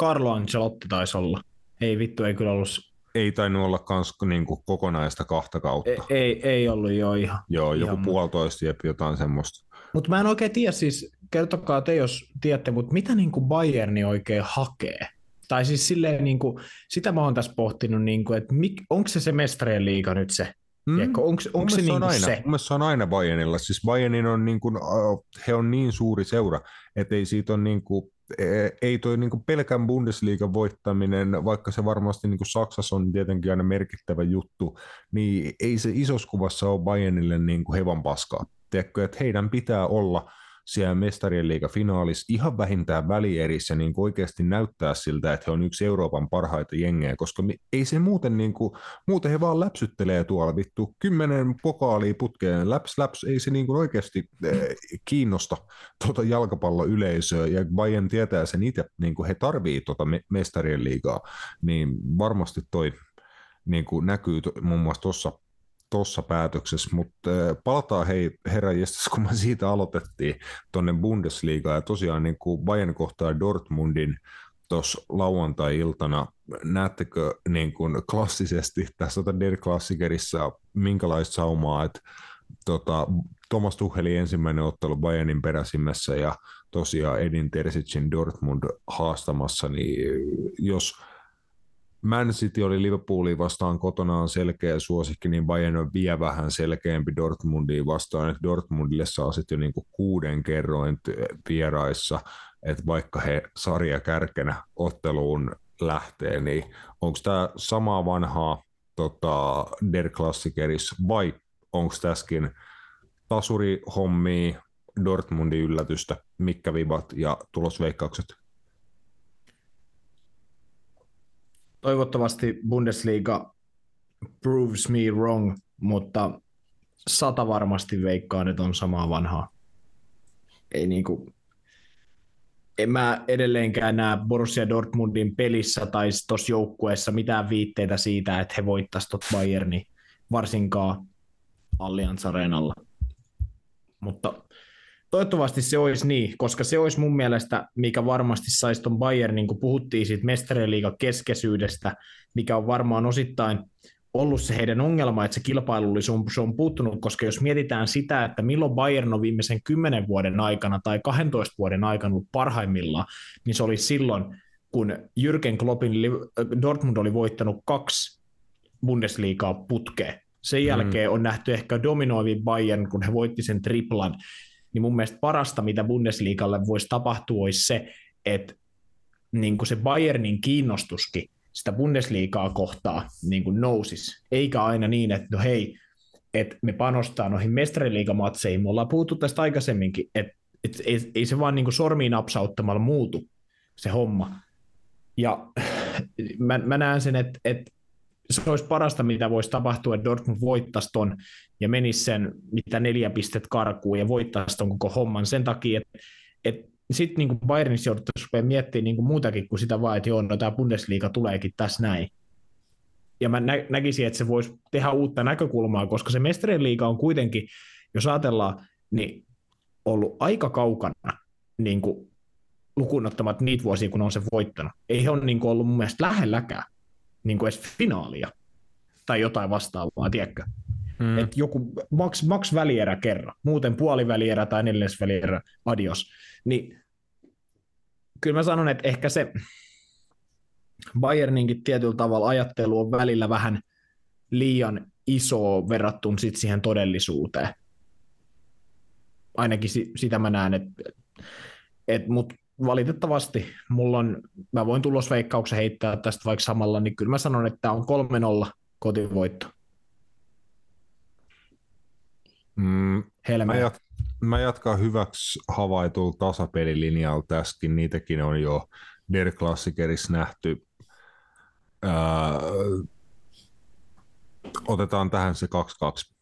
Carlo Ancelotti taisi olla. Ei vittu, ei kyllä ollut ei tainnut olla kans niin kuin kokonaista kahta kautta. Ei, ei, ei ollut jo ihan. Joo, joku ihan puolitoista jep, jotain semmoista. Mutta mä en oikein tiedä siis, kertokaa te jos tiedätte, mutta mitä niin kuin Bayerni oikein hakee? Tai siis silleen, niin kuin, sitä mä oon tässä pohtinut, niin kuin, että onko se se mestarien liiga nyt se? Mm. Onko, onko se, niin on aina, se? se on aina Bayernilla. Siis Bayernin on niin kuin, he on niin suuri seura, että ei siitä on niin kuin, e, ei toi niin kuin pelkän Bundesliigan voittaminen, vaikka se varmasti niin kuin Saksassa on tietenkin aina merkittävä juttu, niin ei se isossa kuvassa ole Bayernille niin kuin hevan paskaa tiedätkö, että heidän pitää olla siellä mestarien finaalissa ihan vähintään välierissä niin oikeasti näyttää siltä, että he on yksi Euroopan parhaita jengejä, koska ei se muuten, niin kuin, muuten he vaan läpsyttelee tuolla vittu kymmenen pokaalia putkeen, läps läps, ei se niin kuin oikeasti äh, kiinnosta tuota jalkapalloyleisöä, ja Bayern tietää sen itse, niin kuin he tarvii tuota mestarien liigaa, niin varmasti toi niin kuin näkyy muun muassa tuossa tuossa päätöksessä, mutta palataan hei herra jestas, kun me siitä aloitettiin tuonne Bundesligaan. Ja tosiaan niin kuin Bayern kohtaa Dortmundin tuossa lauantai-iltana, näettekö niin kuin klassisesti tässä tota Der Klassikerissa minkälaista saumaa, että tota, Thomas Tuchelin ensimmäinen ottelu Bayernin peräsimmässä ja tosiaan Edin Tersicin Dortmund haastamassa, niin jos Man City oli Liverpooliin vastaan kotonaan selkeä suosikki, niin Bayern on vielä vähän selkeämpi Dortmundiin vastaan, että Dortmundille saa sitten jo niinku kuuden kerroin vieraissa, että vaikka he sarja kärkenä otteluun lähtee, niin onko tämä samaa vanhaa tota, Der Klassikeris vai onko tässäkin tasurihommia, Dortmundin yllätystä, mikä vibat ja tulosveikkaukset? Toivottavasti Bundesliga proves me wrong, mutta sata varmasti veikkaan, että on samaa vanhaa. Ei niinku, en mä edelleenkään näe Borussia Dortmundin pelissä tai tuossa joukkueessa mitään viitteitä siitä, että he voittaisivat tuot Bayerni, varsinkaan Allianz Arenalla. Mutta Toivottavasti se olisi niin, koska se olisi mun mielestä, mikä varmasti saisi tuon Bayern, niin kuin puhuttiin siitä mestariliigan keskeisyydestä, mikä on varmaan osittain ollut se heidän ongelma, että se kilpailullisuus on puuttunut, koska jos mietitään sitä, että milloin Bayern on viimeisen 10 vuoden aikana tai 12 vuoden aikana ollut parhaimmillaan, niin se oli silloin, kun Jürgen Kloppin Dortmund oli voittanut kaksi Bundesliigaa putkeen. Sen mm. jälkeen mm. on nähty ehkä dominoivi Bayern, kun he voitti sen triplan, niin mun mielestä parasta, mitä Bundesliigalle voisi tapahtua, olisi se, että niin kuin se Bayernin kiinnostuskin sitä Bundesliigaa kohtaa niin kuin nousisi, eikä aina niin, että no hei, että me panostaa noihin mestariliigamatseihin, me ollaan puhuttu tästä aikaisemminkin, että et, ei, ei se vaan niin kuin sormiin napsauttamalla muutu se homma. Ja mä, mä näen sen, että, että se olisi parasta, mitä voisi tapahtua, että Dortmund voittaisi ton ja menisi sen, mitä neljä pistet karkuun ja voittaisi ton koko homman sen takia, että, että sitten niin Bayernissa jouduttaisiin rupeaa miettimään niin muutakin kuin sitä vaan, että joo, no tämä Bundesliga tuleekin tässä näin. Ja mä nä- näkisin, että se voisi tehdä uutta näkökulmaa, koska se Mestarien liiga on kuitenkin, jos ajatellaan, niin ollut aika kaukana niin kuin lukunottamat niitä vuosia, kun on se voittanut. Ei he ole niin kuin ollut mun mielestä lähelläkään niin kuin edes finaalia tai jotain vastaavaa, tiedätkö? Mm. Et joku maks, maks välierä kerran, muuten puoli välierä tai neljäs välierä, adios. Niin kyllä mä sanon, että ehkä se Bayerninkin tietyllä tavalla ajattelu on välillä vähän liian iso verrattuna sit siihen todellisuuteen. Ainakin sitä mä näen, että et, mut valitettavasti mulla on, mä voin tulosveikkauksen heittää tästä vaikka samalla, niin kyllä mä sanon, että tämä on 3-0 kotivoitto. Mm, mä, jat, mä jatkan hyväksi havaitulla tasapelilinjalla tässäkin. Niitäkin on jo Der Klassikerissa nähty. Öö, otetaan tähän se 2-2.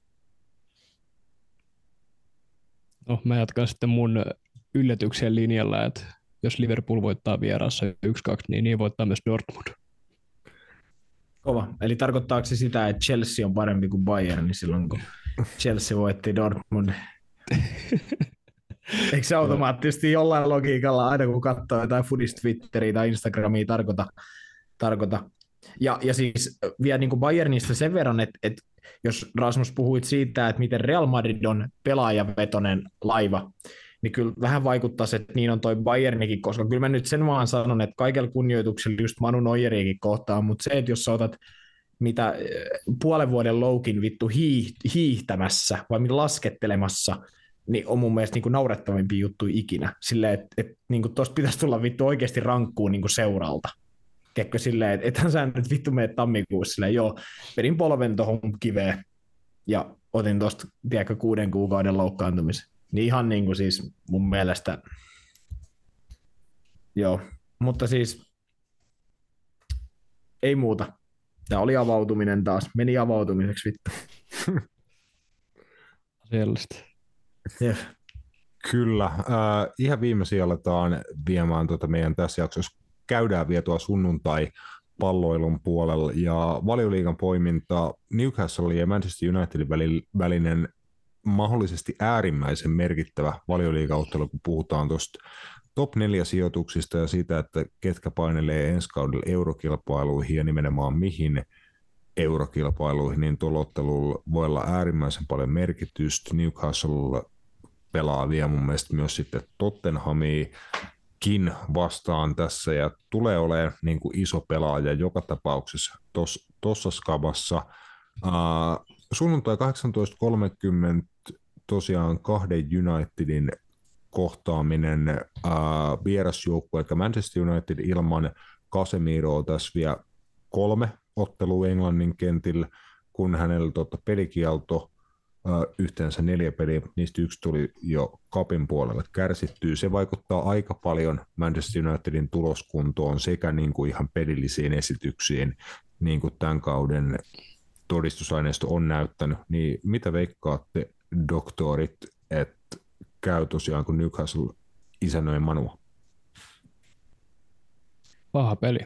No, mä jatkan sitten mun yllätyksen linjalla, että jos Liverpool voittaa vierassa 1-2, niin niin voittaa myös Dortmund. Kova. Eli tarkoittaako se sitä, että Chelsea on parempi kuin Bayern niin silloin, kun Chelsea voitti Dortmund? Eikö se automaattisesti jollain logiikalla aina kun katsoo jotain Foodist Twitteriä tai Instagramia tarkoita? tarkoita. Ja, ja siis vielä niin kuin Bayernista sen verran, että, että jos Rasmus puhuit siitä, että miten Real Madrid on pelaajavetoinen laiva, niin kyllä vähän vaikuttaa, että niin on toi Bayernikin, koska kyllä mä nyt sen vaan sanon, että kaikella kunnioituksella just Manu Neueriakin kohtaan, mutta se, että jos sä otat mitä eh, puolen vuoden loukin vittu hiihtämässä vai laskettelemassa, niin on mun mielestä niin naurettavimpia juttu ikinä. Silleen, että, että niin tuosta pitäisi tulla vittu oikeasti rankkuun niin seuralta. Tiedätkö silleen, että ethän sä nyt vittu mene tammikuussa silleen, joo, vedin polven tuohon kiveen ja otin tuosta, tiedätkö, kuuden kuukauden loukkaantumisen. Niin ihan niin kuin siis mun mielestä, joo, mutta siis ei muuta. Tämä oli avautuminen taas. Meni avautumiseksi vittu. Asiallista. Yeah. Kyllä. Äh, ihan viime aletaan viemään tuota meidän tässä jaksossa. Käydään vielä tuo sunnuntai palloilun puolella ja valioliigan poiminta Newcastle ja Manchester Unitedin välinen mahdollisesti äärimmäisen merkittävä valioliigauttelu, kun puhutaan tuosta top 4 sijoituksista ja siitä, että ketkä painelee ensi kaudella eurokilpailuihin ja nimenomaan mihin eurokilpailuihin, niin tuolla voi olla äärimmäisen paljon merkitystä. Newcastle pelaa vielä mun mielestä myös sitten Tottenhamiin vastaan tässä ja tulee olemaan niin kuin iso pelaaja joka tapauksessa tuossa skabassa. Uh, sunnuntai 18.30 tosiaan kahden Unitedin kohtaaminen äh, vierasjoukkue, eli Manchester United ilman Casemiroa tässä vielä kolme ottelua Englannin kentillä, kun hänellä tota, pelikielto äh, yhteensä neljä peliä, niistä yksi tuli jo kapin puolelle kärsittyy. Se vaikuttaa aika paljon Manchester Unitedin tuloskuntoon sekä niin kuin ihan pelillisiin esityksiin, niin kuin tämän kauden todistusaineisto on näyttänyt, niin mitä veikkaatte doktorit, että käy tosiaan, kun Newcastle isännöi Manua? Paha peli.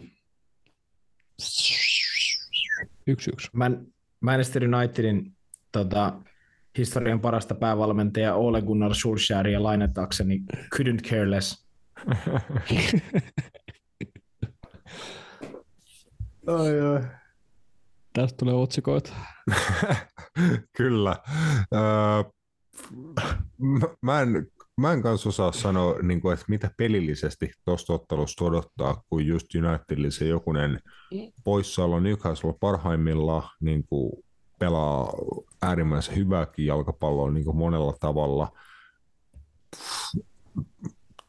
Yksi yksi. Man, Manchester Unitedin tota, historian parasta päävalmentaja Ole Gunnar Solskjaeria lainatakseni couldn't care less. ai, ai. Tästä tulee otsikoita. Kyllä. Mä en, mä en kanssa osaa sanoa, niin kuin, että mitä pelillisesti tuosta ottelusta odottaa, kun just Unitedille se jokunen poissaolo Newcastle parhaimmillaan niin kuin pelaa äärimmäisen hyvääkin jalkapalloa niin kuin monella tavalla.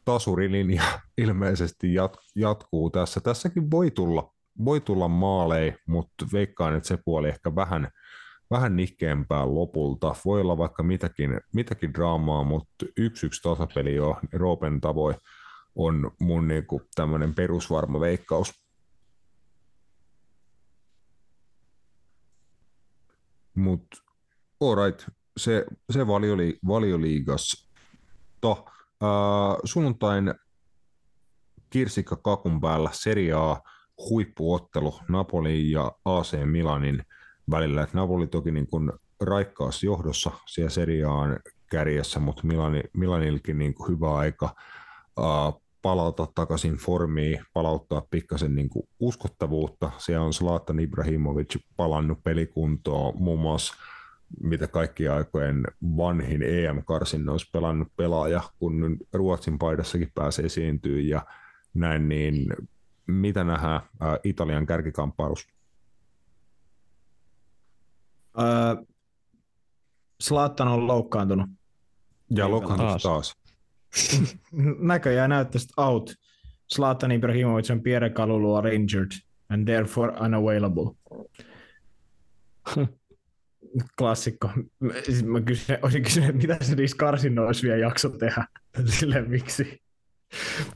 Tasurilinja ilmeisesti jat- jatkuu tässä. Tässäkin voi tulla, voi tulla maaleja, mutta veikkaan, että se puoli ehkä vähän – vähän nihkeämpää lopulta. Voi olla vaikka mitäkin, mitäkin draamaa, mutta yksi yksi tasapeli jo Roopen tavoin on mun niinku tämmöinen perusvarma veikkaus. Mutta alright, se, se valioli, valioliigas. To, äh, sunnuntain kirsikka kakun päällä Serie A huippuottelu Napoli ja AC Milanin välillä. Et Napoli toki niin kuin raikkaassa johdossa siellä Serie A:n kärjessä, mutta Milani, Milanilkin niin kuin hyvä aika uh, takaisin formiin, palauttaa pikkasen niin kuin uskottavuutta. Siellä on Zlatan Ibrahimovic palannut pelikuntoon, muun muassa mitä kaikki aikojen vanhin EM-karsinnoissa pelannut pelaaja, kun Ruotsin paidassakin pääsee esiintyä ja näin, niin mitä nähdään ää, Italian kärkikamppailussa? Öö, Zlatan on loukkaantunut. Ja loukkaantunut taas. taas. Näköjään näyttäisi out. Zlatan Ibrahimovic on Pierre Kalulu are injured and therefore unavailable. Klassikko. Mä kysyn, olisin kysynyt, mitä se niissä karsinnoissa vielä jakso tehdä. Silleen miksi.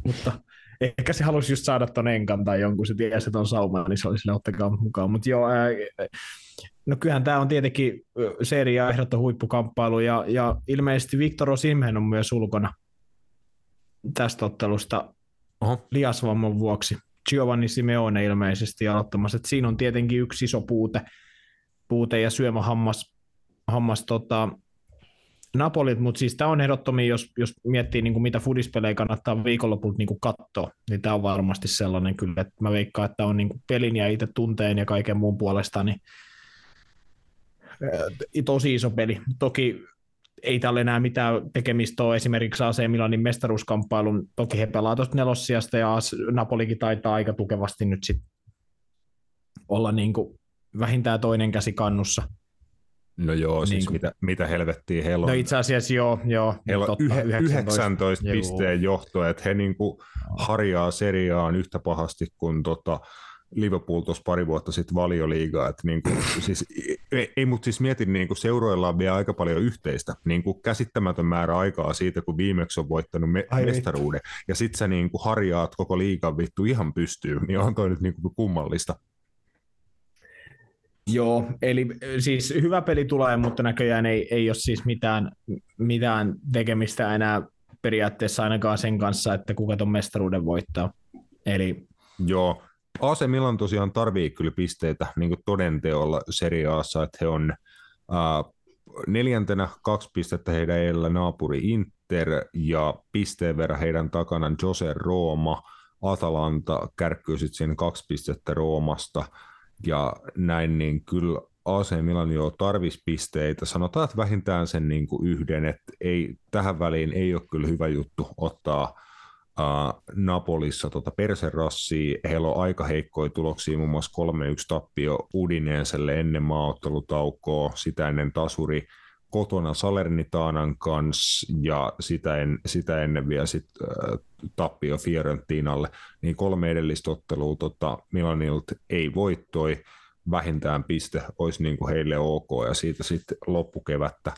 Mutta ehkä se halusi just saada ton Enkan tai jonkun, se tiesi, että on sauma, niin se oli sille ottakaa mukaan. Mutta joo, ää, no kyllähän tämä on tietenkin seria ehdotto huippukamppailu, ja, ja ilmeisesti Victor Osimhen on myös ulkona tästä ottelusta Oho. liasvamman vuoksi. Giovanni Simeone ilmeisesti aloittamassa. Et siinä on tietenkin yksi iso puute, puute ja syömähammas hammas, tota, Napolit, mutta siis tämä on ehdottomia, jos, jos miettii niin kuin mitä fudispelejä kannattaa viikonlopulta niin katsoa, niin tämä on varmasti sellainen kyllä, että mä veikkaan, että on niin kuin pelin ja itse tunteen ja kaiken muun puolesta, niin tosi iso peli. Toki ei tällä enää mitään tekemistä ole esimerkiksi AC Milanin mestaruuskamppailun, toki he pelaa tuosta nelossiasta ja Napolikin taitaa aika tukevasti nyt sit olla niin kuin vähintään toinen käsi kannussa. No joo, siis niin mitä, mitä helvettiä heillä on. No itse asiassa joo, joo. Heillä on totta, 19, 19 pisteen johto, että he niin kuin harjaa seriaan yhtä pahasti kuin tota, Liverpool tuossa pari vuotta sitten valioliigaa, että niin kuin, siis, ei, ei mutta siis mietin, niin kuin seuroilla vielä aika paljon yhteistä, niin kuin käsittämätön määrä aikaa siitä, kun viimeksi on voittanut me, Ai mestaruuden, vittu. ja sit sä niin kuin harjaat koko liigan vittu ihan pystyy, niin on toi nyt niin kuin kummallista. Joo, eli siis hyvä peli tulee, mutta näköjään ei, ei ole siis mitään, mitään tekemistä enää periaatteessa ainakaan sen kanssa, että kuka ton mestaruuden voittaa. Eli... Joo, AC Milan tosiaan tarvii kyllä pisteitä niin todenteolla seriaassa, että he on äh, neljäntenä kaksi pistettä heidän edellä naapuri Inter ja pisteen verran heidän takana Jose Rooma, Atalanta kärkkyy sitten siinä kaksi pistettä Roomasta ja näin, niin kyllä AC Milan jo tarvisi pisteitä. Sanotaan, että vähintään sen niin kuin yhden, että ei, tähän väliin ei ole kyllä hyvä juttu ottaa uh, Napolissa tota perserassia. Heillä on aika heikkoja tuloksia, muun muassa 3-1 tappio Udineenselle ennen maaottelutaukoa, sitä ennen tasuri kotona Salernitaanan kanssa ja sitä, en, sitä ennen vielä sit, äh, tappio Fiorentinalle, niin kolme edellistä ottelua tota, Milanilta ei voittoi, vähintään piste olisi niin kuin heille ok, ja siitä sitten loppukevättä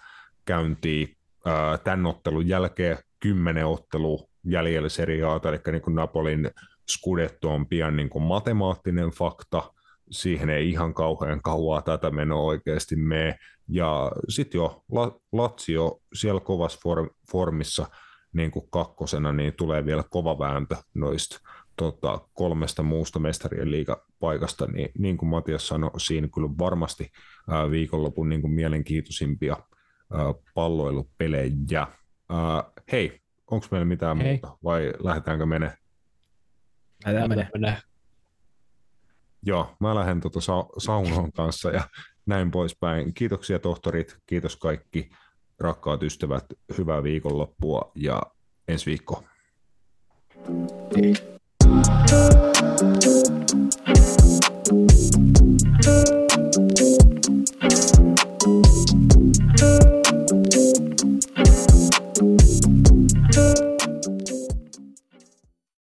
käyntiin äh, tämän ottelun jälkeen kymmenen ottelua jäljellä seriaata, eli niin kuin Napolin Scudetto on pian niin kuin matemaattinen fakta, siihen ei ihan kauhean kauaa tätä menoa oikeasti mene, ja sitten jo Lazio siellä kovassa form, formissa niin kuin kakkosena, niin tulee vielä kova vääntö noista tota, kolmesta muusta mestarien liigapaikasta, niin, niin kuin Matias sanoi, siinä kyllä varmasti ää, viikonlopun niin kuin mielenkiintoisimpia ää, palloilupelejä. Ää, hei, onko meillä mitään hei. muuta vai lähdetäänkö mene? Lähdetään mene. Joo, mä lähden tuota sa- saunon kanssa ja näin poispäin. Kiitoksia tohtorit, kiitos kaikki rakkaat ystävät, hyvää viikonloppua ja ensi viikko. Thank you.